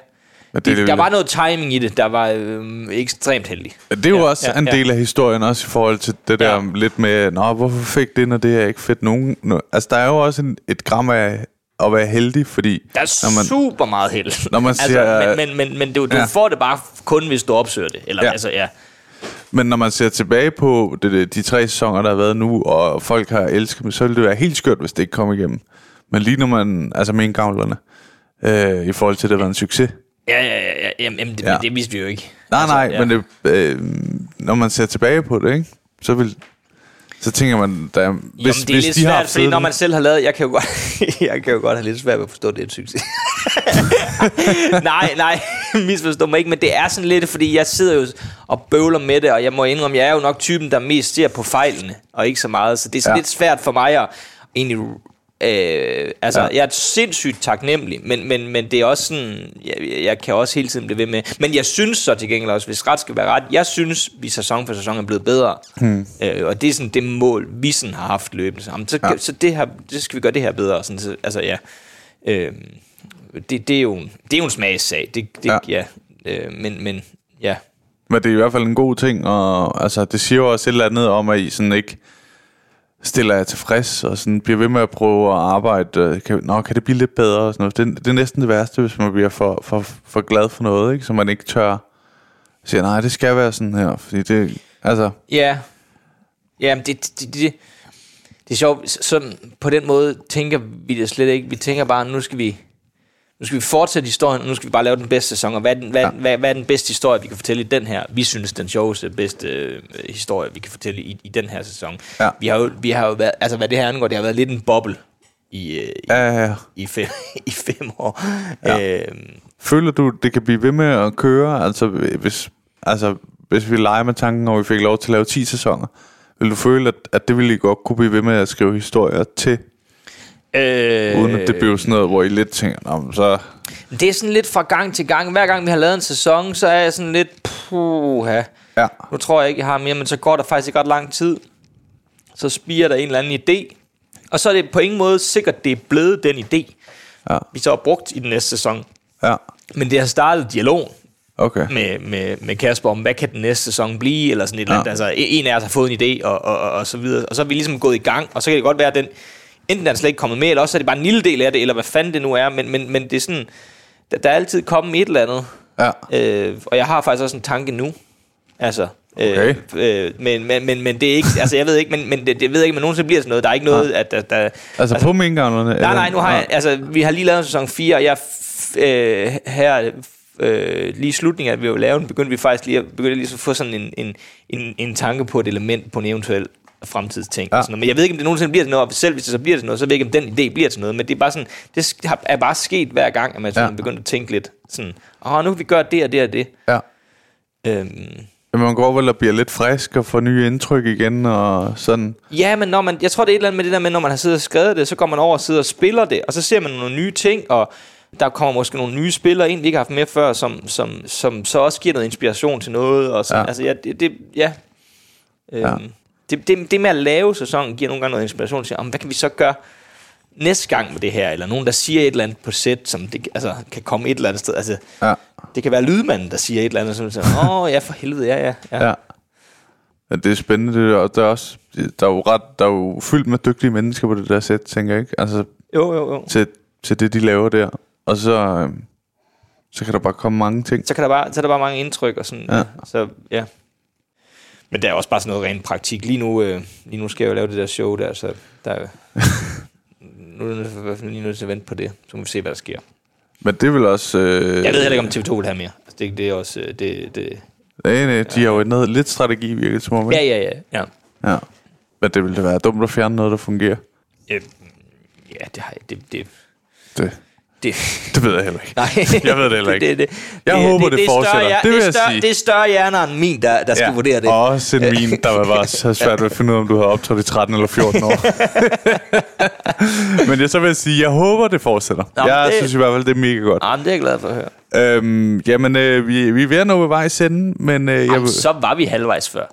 Men det, det, der var noget timing i det, der var øh, ekstremt heldig. det er jo Ja, også ja, en ja. del af historien, også i forhold til det der Ja. lidt med, Nå, hvorfor fik det, når det er ikke fedt nogen? Nå, altså, der er jo også en, et gram af at være heldig, fordi... Der er når man, super meget held. Når man siger- altså, men, men, men, men du, du Ja. får det bare kun, hvis du opsøger det. Eller, Ja. ja. Altså, ja. Men når man ser tilbage på det, det, de tre sæsoner, der har været nu, og folk har elsket dem, så ville det være helt skørt, hvis det ikke kom igennem. Men lige når man, altså med gavlerne, øh, i forhold til, at det var en succes. Ja, ja, ja, ja. Jamen, det, Ja. det vidste vi jo ikke. Nej, Altså, nej, ja. men det, øh, når man ser tilbage på det, ikke, så vil så tænker man, der, hvis, Hvis, Jamen, det er hvis lidt de svært, fordi når man selv har lavet... Jeg kan jo godt, jeg kan jo godt have lidt svært ved at forstå, at det er en succes. nej, nej, misforstå mig ikke, men det er sådan lidt, fordi jeg sidder jo og bøvler med det, og jeg må indrømme, jeg er jo nok typen, der mest ser på fejlene, og ikke så meget, så det er sådan ja. lidt svært for mig at egentlig... Øh, altså, Ja. jeg er sindssygt taknemmelig, men, men, men det er også sådan, jeg, jeg kan også hele tiden blive ved med. Men jeg synes så til gengæld også, hvis ret skal være ret, jeg synes, vi sæson for sæson er blevet bedre. Hmm. Øh, og det er sådan det mål, vi sådan har haft løbende. Jamen, så, Ja. så det her, det skal vi gøre det her bedre. Sådan, så, altså ja, øh, det, det, er jo, det er jo en smagssag. Det, det, Ja. ja. ja øh, men, men ja, Men det er i hvert fald en god ting, og altså, det siger jo også et eller andet om, at I sådan ikke stiller jeg tilfreds, og sådan bliver ved med at prøve at arbejde. Øh, kan, nå, kan det blive lidt bedre? Og sådan noget. Det, det er næsten det værste, hvis man bliver for, for, for glad for noget, ikke? så man ikke tør sige, nej, det skal være sådan her. Fordi det, altså, Ja, ja men det, det, det, det, det er sjovt. Så- Sådan, på den måde tænker vi det slet ikke. Vi tænker bare, nu skal vi, nu skal vi fortsætte historien, og nu skal vi bare lave den bedste sæson. Og hvad er den, hvad, Ja. hvad, hvad er den bedste historie, vi kan fortælle i den her? Vi synes, den sjoveste, bedste øh, historie, vi kan fortælle i, i den her sæson. Ja. Vi har jo, vi har jo været, altså hvad det her angår, det har været lidt en boble i, øh, i, ja, ja, ja. i, fem, i fem år. Ja. Øh, Føler du, det kan blive ved med at køre? Altså, hvis, altså, hvis vi leger med tanken, og vi fik lov til at lave 10 sæsoner, vil du føle, at, at det ville I godt kunne blive ved med at skrive historier til, øh, uden at det bliver sådan noget, hvor I lidt tænker, Nå, men så... Det er sådan lidt fra gang til gang. Hver gang vi har lavet en sæson, så er jeg sådan lidt, puha. Ja. Nu tror jeg ikke, jeg har mere, men så går der faktisk ikke ret lang tid. Så spiger der en eller anden idé. Og så er det på ingen måde sikkert, det er blevet den idé, Ja, vi så har brugt i den næste sæson. ja, Men det har startet dialogen okay. med, med, med Kasper om, hvad kan den næste sæson blive, eller sådan et eller andet. Ja. Altså, en af os har fået en idé, og, og, og, og så videre. Og så er vi ligesom gået i gang, og så kan det godt være, at den, enten er den slet ikke kommet med, eller også er det bare en lille del af det, eller hvad fanden det nu er. Men, men, men det er sådan, der, der er altid kommet et eller andet. Ja, Øh, og jeg har faktisk også en tanke nu. Altså, Okay. øh, øh, men, men, men, men det er ikke, altså jeg ved ikke, men, men det, det ved jeg ikke, men nogensinde bliver sådan noget. Der er ikke noget, at der, der altså, altså på minkavlerne? Nej, nej, nu har jeg, altså, vi har lige lavet en sæson 4, og jeg øh, her øh, lige i slutningen af, at vi var lavet den, begyndte vi faktisk lige at, begyndte lige at få sådan en, en, en, en tanke på et element på en eventuel fremtidsting. Ja. Ja. Sådan noget. Men jeg ved ikke, om det nogensinde bliver til noget, og selv hvis det så bliver til noget, så ved jeg ikke, om den idé bliver til noget. Men det er bare sådan, det er bare sket hver gang, at man sådan Ja. begynder at tænke lidt sådan, åh, nu kan vi gøre det og det og det. Ja. Øhm, Jamen, man går vel og bliver lidt frisk og får nye indtryk igen og sådan. Ja, men når man, jeg tror, det er et eller andet med det der med, når man har siddet og skrevet det, så går man over og sidder og spiller det, og så ser man nogle nye ting, og der kommer måske nogle nye spillere ind, vi ikke har haft med før, som, som, som så også giver noget inspiration til noget. Og sådan. Ja. Altså, ja, det, det, ja. Øhm, Ja. Det, det, det med at lave sæsonen giver nogle gange noget inspiration til, om, hvad kan vi så gøre næste gang med det her, eller nogen, der siger et eller andet på sæt, som det, altså, kan komme et eller andet sted. Altså, Ja. det kan være lydmanden, der siger et eller andet, som siger, åh, ja, for helvede, ja, ja. ja. Ja. ja det er spændende. Det er, der, er også, der, er jo ret, der er jo fyldt med dygtige mennesker på det der sæt, tænker jeg ikke? Altså, Jo, jo, jo. til, til det, de laver der. Og så, øh, så kan der bare komme mange ting. så kan der bare, så er der bare mange indtryk og sådan. Ja. Så ja. Men det er også bare sådan noget rent praktik. Lige nu, øh, lige nu skal jeg jo lave det der show der, så der er, nu er jeg i hvert fald lige nødt til at vente på det. Så må vi se, hvad der sker. Men det vil også... Øh, Jeg ved heller ikke, om TV2 vil have mere. Altså, det, det er også... øh, Det, det, Nej, nej, de har jo noget lidt strategi, virket som om. ja, ja, ja. ja. ja. Men det ville da være dumt at fjerne noget, der fungerer. Øh, ja, det har jeg... Det, det, Det, det, det ved jeg heller ikke. nej. Jeg ved det heller ikke. Det, det, Jeg det, håber, det er større fortsætter. hjer- Det vil jeg større, sige. Det er større hjerner end min, der, der skal vurdere det. Og også en min, der var bare så svært ved at finde ud af, om du havde optrådt i 13 eller 14 år. Men jeg så vil jeg sige, jeg håber, det fortsætter. Nå, jeg det- synes i hvert fald, det er mega godt. Jamen, det er jeg glad for at høre. Øhm, jamen, øh, vi, vi er ved at nå ved vej i senden, men øh, jeg, Jamen, så var vi halvvejs før.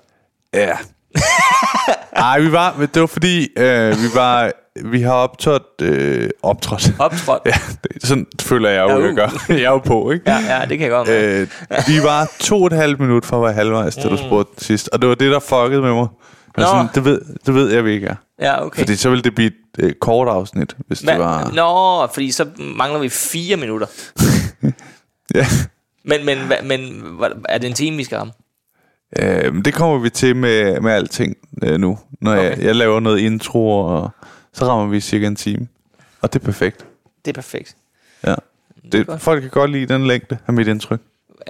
Ja. Nej, vi var, det var fordi, øh, vi var, vi har optrådt, øh, optrådt. Optrådt. Ja, det, sådan føler jeg jo, Ja, jeg uh. gør. Jeg er jo på, ikke? Ja, ja, det kan jeg godt. Øh, vi var to og et halvt minut fra at være halvvejs, da du spurgte sidst. Og det var det, der fuckede med mig. Nå. sådan, det, ved, det ved jeg, vi ikke er. Ja, okay. Fordi så ville det blive et øh, kort afsnit, hvis Hva? det var... Nå, fordi så mangler vi fire minutter. Ja. Men, men, men er det en time, vi skal ramme? Øh, det kommer vi til med, med alting øh, nu. Når okay. jeg, jeg laver noget intro, og så rammer vi cirka en time. Og det er perfekt. Det er perfekt. Ja. Det, godt. folk kan godt lide den længde, af mit indtryk.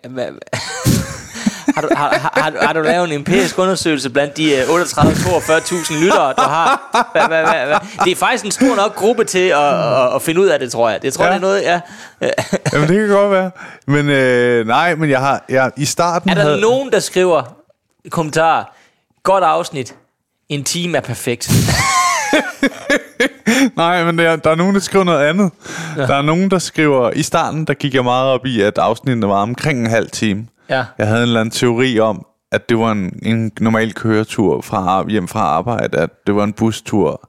Hva- hva- har, du, har, har, har, har du lavet en empirisk undersøgelse blandt de øh, 38-42.000 lyttere, du har? Hva, hva, hva, hva? Det er faktisk en stor nok gruppe til at, at, at finde ud af det, tror jeg. Det tror Ja. jeg, det er noget, ja. Jamen, det kan godt være. Men øh, nej, men jeg har... Jeg, I starten Er der havde... nogen, der skriver kommentarer, godt afsnit, en time er perfekt. Nej, men der, der er nogen, der skriver noget andet. Ja. Der er nogen, der skriver... I starten, der gik jeg meget op i, at afsnittene var omkring en halv time. Ja. Jeg havde en eller anden teori om, at det var en, en normal køretur fra, hjem fra arbejde, at det var en bustur.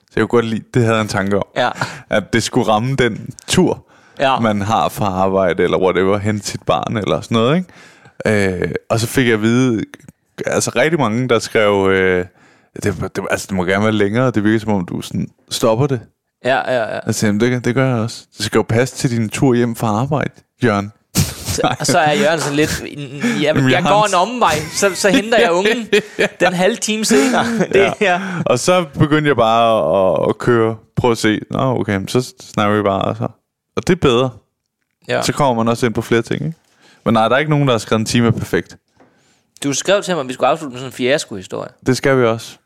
Så jeg kunne godt lide, det havde jeg en tanke om. Ja. At det skulle ramme den tur, Ja. man har fra arbejde, eller whatever, hen til sit barn, eller sådan noget, ikke? Øh, og så fik jeg at vide, altså rigtig mange, der skrev, øh, det, det, altså det må gerne være længere, det virker som om, du sådan stopper det. Ja, ja, ja. Altså, jamen, det, det gør jeg også. Det skal jo passe til din tur hjem fra arbejde, Jørgen. Og så er Jørgen sådan lidt, jeg, Jamen, jeg jeg går en omvej, så, så henter jeg ungen den halve time senere. Det, ja. Og så begyndte jeg bare at, at køre, prøve at se, nå okay, så snakker vi bare, altså. Og det er bedre. Ja. Så kommer man også ind på flere ting, ikke? Men nej, der er ikke nogen, der har skrevet en time er perfekt. Du skrev til mig, at vi skulle afslutte med sådan en fiasko-historie. Det skal vi også.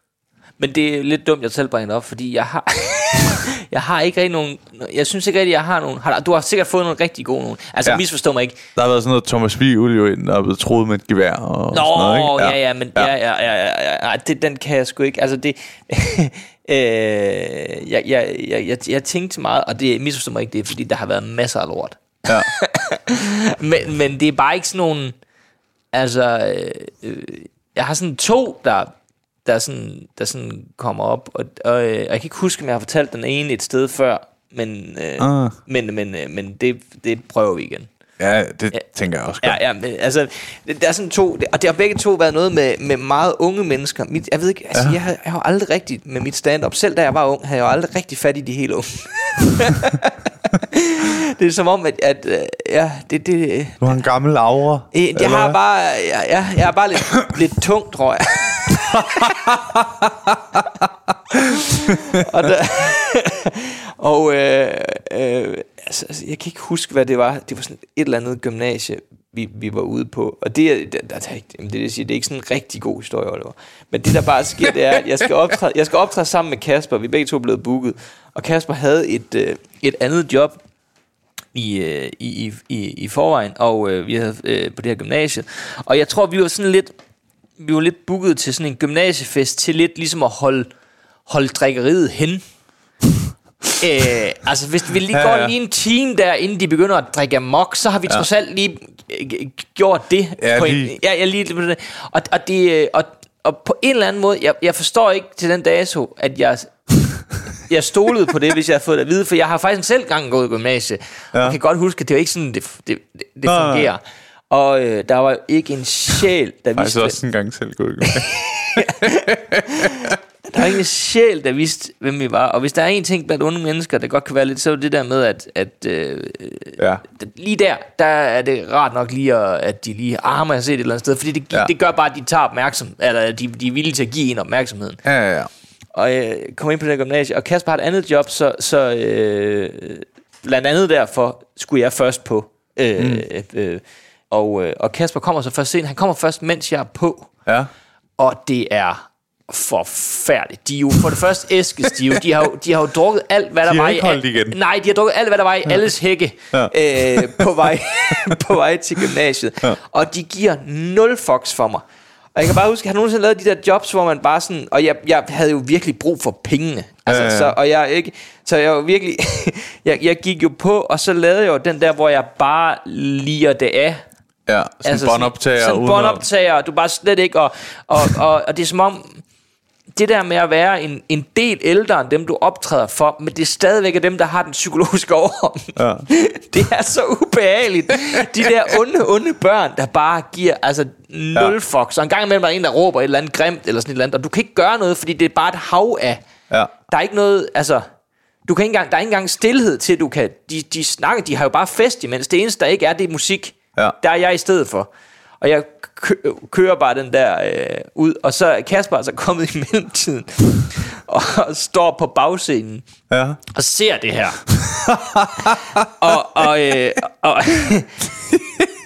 Men det er lidt dumt, jeg selv bringer det op, fordi jeg har, jeg har ikke rigtig nogen... Jeg synes ikke rigtig, jeg har nogen... Har, du har sikkert fået nogle rigtig gode nogen. Altså, Ja. misforstå mig ikke. Der har været sådan noget Thomas Vivl jo ind, der er blevet troet med et gevær og Nå, sådan noget, ikke? ja, ja, men ja. Ja, ja, ja, ja, ja, ja, det, den kan jeg sgu ikke. Altså, det... øh, jeg, jeg, jeg, jeg, jeg tænkte meget, og det misforstår mig ikke, det er fordi, der har været masser af lort. Ja. men, men det er bare ikke sådan nogen... Altså, øh, øh, jeg har sådan to, der, der, sådan, der sådan kommer op, og, og, øh, jeg kan ikke huske, om jeg har fortalt den ene et sted før, men, øh, Ah. men, men, øh, men det, det prøver vi igen. ja, det tænker jeg også godt. Ja, ja, men, altså, det- der er sådan to, og det har begge to været noget med, med meget unge mennesker. Mit, jeg ved ikke, altså, Ja. jeg, har, jeg har aldrig rigtig, med mit stand-up, selv da jeg var ung, havde jeg jo aldrig rigtig fat i de helt unge. det er som om, at, at øh, ja, det, det, Du har en gammel aura. Øh, Jeg eller har bare, jeg, jeg, jeg er bare lidt, lidt tung, tror jeg. og der, og øh, øh, altså, altså, jeg kan ikke huske, hvad det var. Det var sådan et eller andet gymnasie, vi, vi var ude på. Og det, er- der, der, der, det, det, jeg siger, det er ikke sådan en rigtig god historie, Oliver. Men det, der bare sker, det er, at jeg skal optræde, jeg skal optræde sammen med Kasper. Vi er begge to blevet booket. Og Kasper havde et, øh, et andet job i, øh, i, i, i, i forvejen, og øh, vi havde øh, på det her gymnasie. Og jeg tror, vi var sådan lidt, vi var lidt booket til sådan en gymnasiefest, til lidt ligesom at holde, holde drikkeriet hen øh, altså, hvis vi lige Ja, går ja. lige en time der, inden de begynder at drikke amok, så har vi ja. trods alt lige øh, gjort det. Ja, på en, lige. ja, ja, lige. Og, og, det, øh, og, og på en eller anden måde, jeg, jeg forstår ikke til den dato, at jeg, jeg stolede på det, hvis jeg havde fået det at vide, for jeg har faktisk selv gang gået i gymnasie. Ja. Og kan godt huske, at det var ikke sådan, det, det, det, det fungerer. Og øh, der var ikke en sjæl, der Jeg har vidste, også en gang selv gået i gymnasiet. der var ikke en sjæl, der vidste, hvem vi var. Og hvis der er en ting blandt unge mennesker, der godt kan være lidt, så er det der med, at, at øh, Ja. lige der, der er det rart nok lige, at, at de lige, ah, må jeg se det et eller andet sted, fordi det, Ja. det gør bare, at de tager opmærksom, eller de, de er villige til at give en opmærksomheden. Ja, ja, ja. Og jeg kommer ind på det gymnasie, og Kasper har et andet job, så, så øh, blandt andet derfor skulle jeg først på. Øh, mm. øh, og, øh, og Kasper kommer så først sent. Han kommer først, mens jeg er på. Ja. Og det er forfærdeligt. De er jo for det første æskestive. De har jo, de har jo drukket alt, hvad der har var i... igen. Nej, de har drukket alt, hvad der var i ja. alles hække Ja. øh, på, vej, på vej til gymnasiet. Ja. Og de giver nul fucks for mig. Og jeg kan bare huske, at jeg har nogensinde lavet de der jobs, hvor man bare sådan... Og jeg, jeg havde jo virkelig brug for pengene. Altså, Ja, ja. Så, og jeg ikke... Så jeg var virkelig... jeg, jeg gik jo på, og så lavede jeg jo den der, hvor jeg bare liger det af. Ja, sådan altså, båndoptager. Sådan uden båndoptager, du bare slet ikke, og, og, og, og det er som om, det der med at være en, en del ældre end dem, du optræder for, men det er stadigvæk dem, der har den psykologiske overhånd. Ja. Det er så ubehageligt. De der onde, onde børn, der bare giver altså nul Ja. fucks. Og en gang imellem er der en, der råber et eller andet grimt, eller sådan et eller andet, og du kan ikke gøre noget, fordi det er bare et hav af. Ja. Der er ikke noget, altså... Du kan ikke engang, der er ikke engang stillhed til, du kan... De, de snakker, de har jo bare fest imens. Det eneste, der ikke er, det er musik. Ja. Der er jeg i stedet for. Og jeg kører bare den der øh, ud, og så er Kasper altså kommet i mellemtiden, og står på bagscenen, Ja. og ser det her. og, og, øh, og,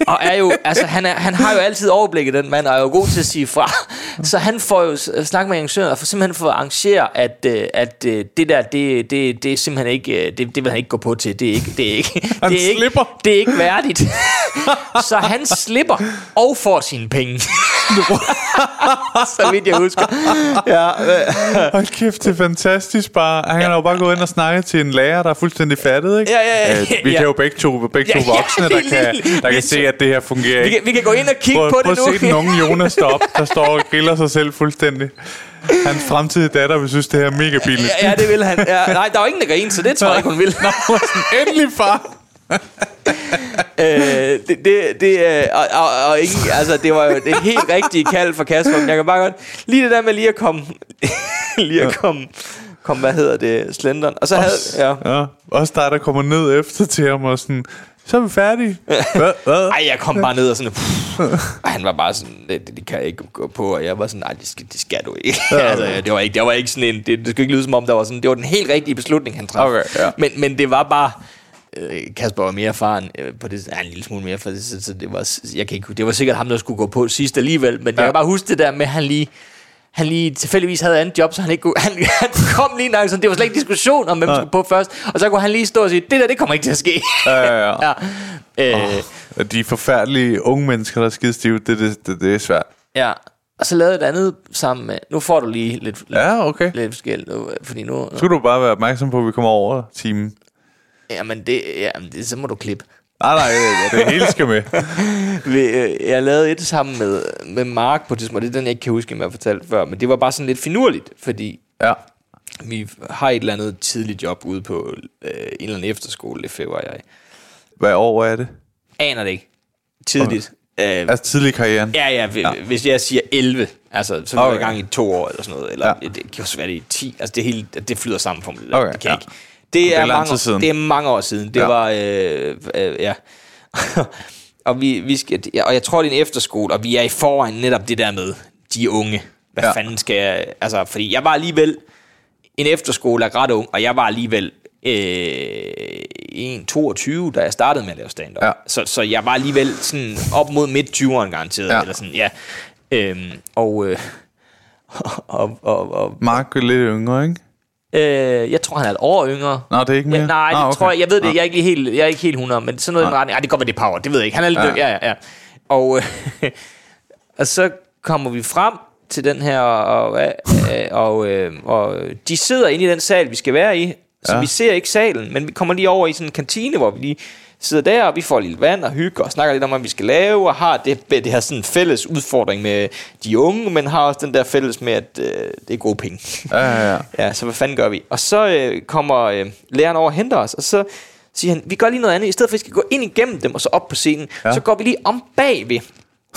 og er jo, altså han, er, han har jo altid overblikket, den mand, og er jo god til at sige fra. Så han får jo snakket med arrangøren, og får simpelthen at arrangere, at, øh, at øh, det der, det, det, det er simpelthen ikke, øh, det, det vil han ikke gå på til. Det er ikke, det er ikke, Han det er ikke, slipper. det er ikke værdigt. så han slipper og får sine penge. så vidt jeg husker. Ja, Hold kæft, det er fantastisk bare. Han kan jo bare gå ind og snakke til en lærer, der er fuldstændig fattet, ikke? Ja, ja, ja. Øh, vi Ja. kan jo begge to, begge to Ja, ja, voksne, der kan, der kan se, at det her fungerer vi, kan, vi kan gå ind og kigge Prøv, på prøv det at nu. se den unge Jonas deroppe, der står og griller sig selv fuldstændig. Hans fremtidige datter vil synes, det her er mega billigt. Ja, ja, det vil han. Ja, nej, der var ingen, der griner, så det tror jeg ikke, hun vil. Nå, endelig far. øh, det, det, det, øh, og, og, og ingen, altså, det var jo det helt rigtige kald for Kasper. Men jeg kan bare godt... Lige det der med lige at komme... lige at komme... Kom, hvad hedder det? Slenderen. Og så havde... Ja. Ja, også dig, der kommer ned efter til ham og sådan, så er vi færdige. Hvad? Hvad? Ej, jeg kom bare ned og sådan... og han var bare sådan, det, det, det kan jeg ikke gå på. Og jeg var sådan, nej, det skal, det skal du ikke. altså, det var ikke, det var ikke sådan en... Det, det skulle ikke lyde som om, der var sådan... Det var den helt rigtige beslutning, han traf. Okay, ja. men, men det var bare... øh, Kasper var mere erfaren øh, på det, ja, en lille smule mere, for det, så, så det var, jeg kan ikke, det var sikkert ham, der skulle gå på sidst alligevel, men ja. jeg kan bare huske det der med, at han lige, han lige tilfældigvis havde et andet job, så han ikke kunne, han, han kom lige nok, så det var slet ikke diskussion om, hvem ja. skulle på først, og så kunne han lige stå og sige, det der, det kommer ikke til at ske. Ja, ja, ja. ja. Øh, Og De forfærdelige unge mennesker, der er skide stive, det, det, det, det er svært. ja. Og så lavede et andet sammen med, nu får du lige lidt, lidt, Ja, okay. lidt forskelligt, nu, fordi nu, skal du bare være opmærksom på, at vi kommer over timen. Jamen det, jamen det, så må du klippe. Nej, nej, det, det hele skal med. Øh, jeg lavede et sammen med, med Mark på det tidspunkt. Det er den, jeg ikke kan huske, om jeg har fortalt før. Men det var bare sådan lidt finurligt, fordi Ja. vi har et eller andet tidligt job ude på øh, en eller anden efterskole, det og jeg. Hvad år er det? Aner det ikke. Tidligt. Okay. Øh, Altså tidlig i karrieren? ja, ja, ja, hvis jeg siger 11, altså, så er Okay. vi i gang i to år eller sådan noget. Eller Ja. ja. det kan også være det i 10. Altså, det, hele, det flyder sammen for mig. det. Okay, det kan ja. jeg ikke. Det er, er lang mange år, siden. Det er mange år siden. Det Ja. var, øh, øh, ja. og, vi, vi skal, og jeg tror, det er en efterskole, og vi er i forvejen netop det der med de unge. Hvad Ja. fanden skal jeg... Altså, fordi jeg var alligevel... En efterskole er ret ung, og jeg var alligevel øh, 1,22, da jeg startede med at lave stand-up. Ja. Så, så jeg var alligevel sådan op mod midt-20'eren garanteret. Ja. Eller sådan, ja. Øhm, og, øh, og, og, og, Mark er lidt yngre, ikke? Øh, jeg tror, han er et år yngre. Nå, det er ikke mere? Ja, nej, det Ah, ah, okay. tror jeg. Jeg ved det. Jeg er ikke helt, jeg er ikke helt 100, men sådan noget i den retning. Ej, det kommer det power. Det ved jeg ikke. Han er lidt Ja. ja. ja, ja, ja. Og, øh, og så kommer vi frem til den her, og, øh, og, øh, og de sidder inde i den sal, vi skal være i. Så ja. vi ser ikke salen, men vi kommer lige over i sådan en kantine, hvor vi lige sidder der, og vi får lidt vand og hygge, og snakker lidt om, hvad vi skal lave, og har det, det her sådan fælles udfordring med de unge, men har også den der fælles med, at øh, det er gode penge. Ja, ja, ja. Ja, så hvad fanden gør vi? Og så øh, kommer øh, læreren over og henter os, og så siger han, vi gør lige noget andet. I stedet for, at vi skal gå ind igennem dem og så op på scenen, Ja. så går vi lige om bagved.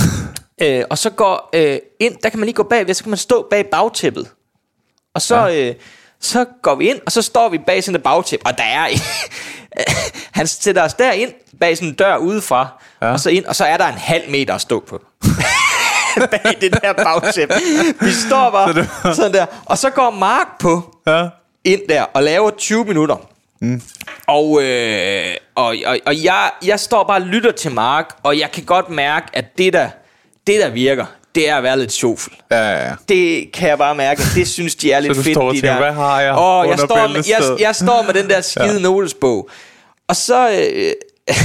øh, og så går øh, ind, der kan man lige gå bagved, så kan man stå bag bagtæppet. Og så, ja. øh, så går vi ind, og så står vi bag sådan et bagtæppe, og der er... han sætter os derind bag sådan en dør udefra, Ja. og så ind, og så er der en halv meter at stå på. bag det der bagtæppe. Vi står bare sådan der, og så går Mark på ja. ind der og laver 20 minutter. Mm. Og, øh, og, og, og jeg, jeg står bare og lytter til Mark, og jeg kan godt mærke, at det der, det der virker, det er at være lidt sjovfuld. Ja, ja, ja. Det kan jeg bare mærke. Det synes de er lidt fedt. står og de tænker, der. hvad har jeg Åh, jeg, står med, jeg, jeg står med den der skide Ja. notesbog. Og så, øh,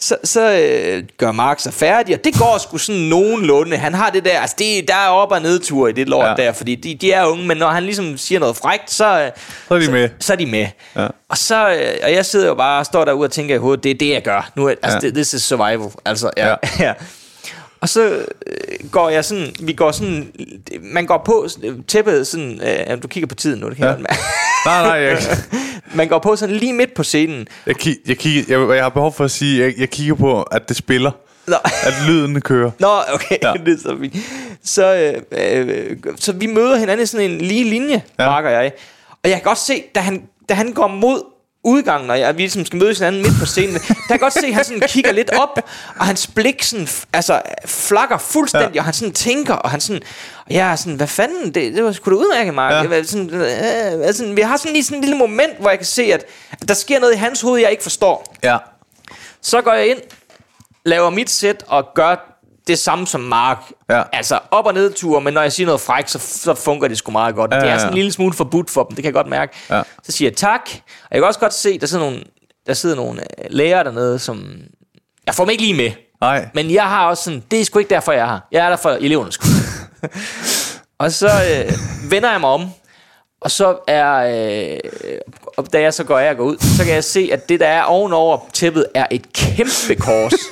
så, så øh, gør Mark sig færdig, og det går sgu sådan nogenlunde. Han har det der, altså det, der er op- og nedtur i det lort Ja. der, fordi de, de er unge, men når han ligesom siger noget frækt, så, øh, Så er de med. så er de med. Ja. Og så, øh, og jeg sidder jo bare og står derude og tænker i hovedet, det er det, jeg gør. Nu, er- altså, Ja. ja. this is survival. Altså, ja. Ja. Og så øh, går jeg sådan, vi går sådan, man går på tæppet sådan, øh, du kigger på tiden nu, det kan Ja. mærke. Nej, nej, jeg, Man går på sådan lige midt på scenen. jeg, ki- jeg, kigger, jeg, jeg har behov for at sige, jeg, jeg kigger på, at det spiller. Nå. At lyden kører. Nå, okay, Ja. det er så fint. Så, øh, øh, så vi møder hinanden i sådan en lige linje, Ja. ja. Mark og jeg. Og jeg kan godt se, da han, da han går mod udgangen, og jeg, vi ligesom skal mødes hinanden midt på scenen, der kan godt se, at han sådan kigger lidt op, og hans blik sådan, altså, flakker fuldstændig, Ja. og han sådan tænker, og han sådan, og jeg er sådan, hvad fanden, det, det var sgu da udmærket, Mark. Ja. Sådan, øh, altså, vi har sådan lige sådan en lille moment, hvor jeg kan se, at, at der sker noget i hans hoved, jeg ikke forstår. Ja. Så går jeg ind, laver mit sæt og gør det samme som Mark. Ja. Altså op- og nedture, men når jeg siger noget fræk, så, så fungerer det sgu meget godt. Ja, Ja, det ja, er ja. sådan en lille smule forbudt for dem, det kan jeg godt mærke. Ja. Så siger jeg tak. Og jeg kan også godt se, der sidder nogle, der sidder nogle øh, læger dernede, som... Jeg får dem ikke lige med. Nej. Men jeg har også sådan, det er sgu ikke derfor, jeg er her. Jeg er der for elevernes skyld. og så øh, vender jeg mig om, og så er, øh, og da jeg så går af og går ud, så kan jeg se, at det, der er ovenover tæppet, er et kæmpe kors.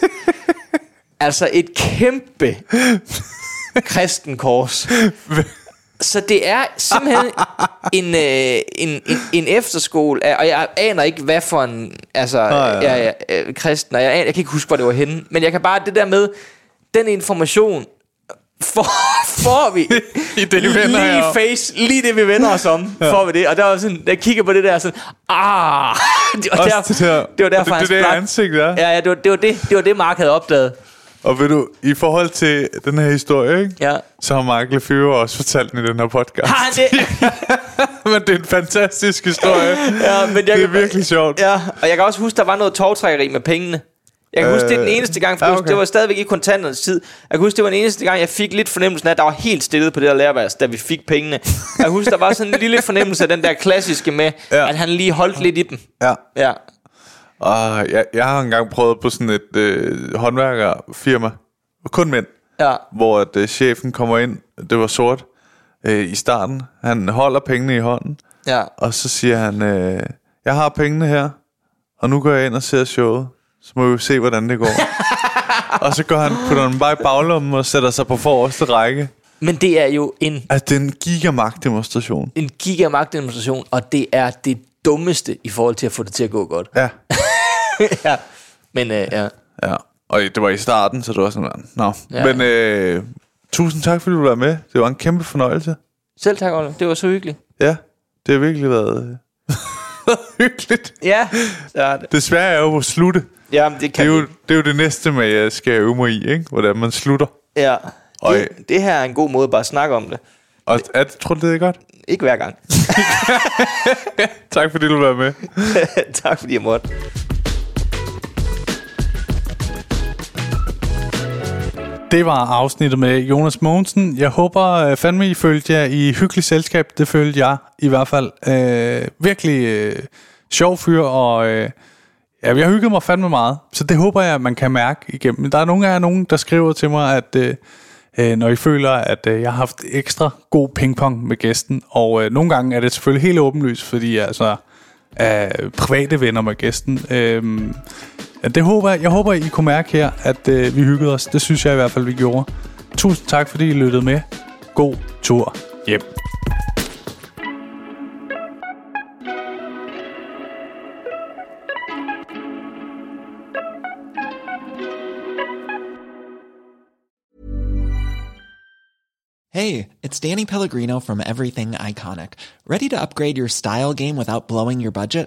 altså et kæmpe kristen kors. Så det er simpelthen en, øh, en, en, en efterskole, af- og jeg aner ikke, hvad for en altså, ja, ja. ja, ja, øh, kristen, og jeg, aner, jeg kan ikke huske, hvor det var henne, men jeg kan bare, det der med, den information, får, får vi I det, vi vender lige face, lige det vi vender os om, ja. får vi det, og der var sådan, da jeg kigger på det der, sådan, ah, det var, Også der, det der, det var derfor, det, det, det ansigt, ja. Ja, ja, det var, det var det, det var det, Mark havde opdaget. Og ved du, i forhold til den her historie, ikke? Ja. så har Mark Lefebvre også fortalt den i den her podcast. Har han det? Men det er en fantastisk historie. Ja, men jeg det er kan- virkelig sjovt. Ja, og jeg kan også huske, der var noget togtrækkeri med pengene. Jeg kan huske, det er den Øh, eneste gang, for ja, ja, okay. det var stadigvæk i kontanternes tid. Jeg kan huske, det var den eneste gang, jeg fik lidt fornemmelsen af, at der var helt stille på det der lærerværelse, da vi fik pengene. Jeg husker, der var sådan en lille fornemmelse af den der klassiske med, ja. at han lige holdt lidt i dem. Ja. Ja. Og jeg, jeg har engang prøvet på sådan et øh, håndværkerfirma, kun mænd, Ja. hvor at, øh, chefen kommer ind, det var sort, øh, i starten. Han holder pengene i hånden, Ja. og så siger han, øh, jeg har pengene her, og nu går jeg ind og ser showet. Så må vi se, hvordan det går. og så går han, putter den bare i baglommen og sætter sig på forreste række. Men det er jo en, Altså, det er en gigamagtdemonstration. en gigamagtdemonstration, og det er det dummeste i forhold til at få det til at gå godt. Ja. ja. Men øh, ja. Ja, og det var i starten, så det var sådan, nå. Ja. Ja. Men øh, tusind tak, fordi du var med. Det var en kæmpe fornøjelse. Selv tak, Olle. Det var så hyggeligt. Ja, det har virkelig været øh, hyggeligt. Ja. ja det, Desværre er jeg jo på slutte. jamen, det Det kan er, vi. jo, det er jo det næste, med, jeg skal øve mig i, ikke? hvordan man slutter. Ja. Øj. Det, det her er en god måde bare at snakke om det. Og er, det- tror du, det er godt? Ikke hver gang. Tak fordi du var med. tak fordi jeg måtte. Det var afsnittet med Jonas Mogensen. Jeg håber øh, fandme, I følte jer i hyggeligt selskab. Det følte jeg i hvert fald. Øh, virkelig øh, sjov fyr, og øh, ja, jeg hyggede mig fandme meget. Så det håber jeg, man kan mærke igennem. Men der er nogle af jer, nogen, der skriver til mig, at øh, øh, når I føler, at øh, jeg har haft ekstra god pingpong med gæsten. Og øh, nogle gange er det selvfølgelig helt åbenlyst, fordi jeg altså er private venner med gæsten. Øh, det håber jeg. Jeg håber, I kunne mærke her, at øh, vi hyggede os. Det synes jeg i hvert fald, vi gjorde. Tusind tak, fordi I lyttede med. God tur hjem. Hey, it's Danny Pellegrino from Everything Iconic. Ready to upgrade your style game without blowing your budget?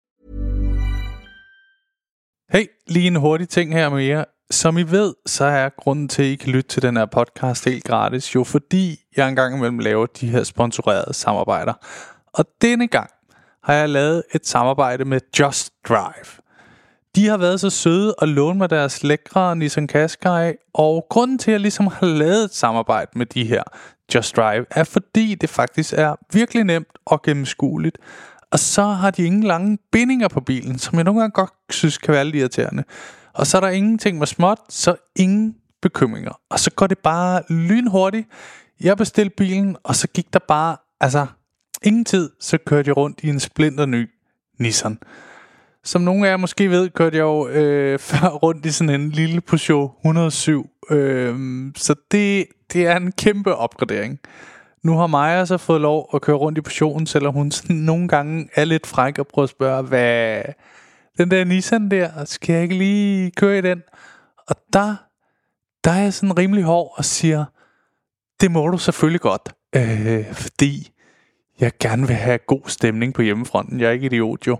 Hey, lige en hurtig ting her med jer. Som I ved, så er grunden til, at I kan lytte til den her podcast helt gratis, jo fordi jeg engang imellem laver de her sponsorerede samarbejder. Og denne gang har jeg lavet et samarbejde med Just Drive. De har været så søde at låne mig deres lækre Nissan Qashqai, og grunden til, at jeg ligesom har lavet et samarbejde med de her Just Drive, er fordi det faktisk er virkelig nemt og gennemskueligt. Og så har de ingen lange bindinger på bilen, som jeg nogle gange godt synes kan være lidt irriterende. Og så er der ingenting med småt, så ingen bekymringer. Og så går det bare lynhurtigt. Jeg bestilte bilen, og så gik der bare, altså ingen tid, så kørte jeg rundt i en splinter ny Nissan. Som nogle af jer måske ved, kørte jeg jo øh, før rundt i sådan en lille Peugeot 107. Øh, så det, det er en kæmpe opgradering. Nu har Maja så fået lov at køre rundt i portionen, selvom hun sådan nogle gange er lidt fræk og prøver at spørge, hvad den der Nissan der, skal jeg ikke lige køre i den? Og der, der er jeg sådan rimelig hård og siger, det må du selvfølgelig godt, øh, fordi jeg gerne vil have god stemning på hjemmefronten. Jeg er ikke idiot jo.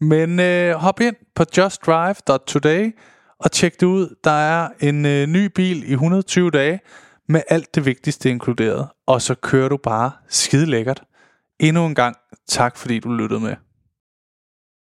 Men øh, hop ind på justdrive.today og tjek det ud. Der er en øh, ny bil i 120 dage med alt det vigtigste inkluderet. Og så kører du bare skide lækkert. Endnu en gang tak fordi du lyttede med.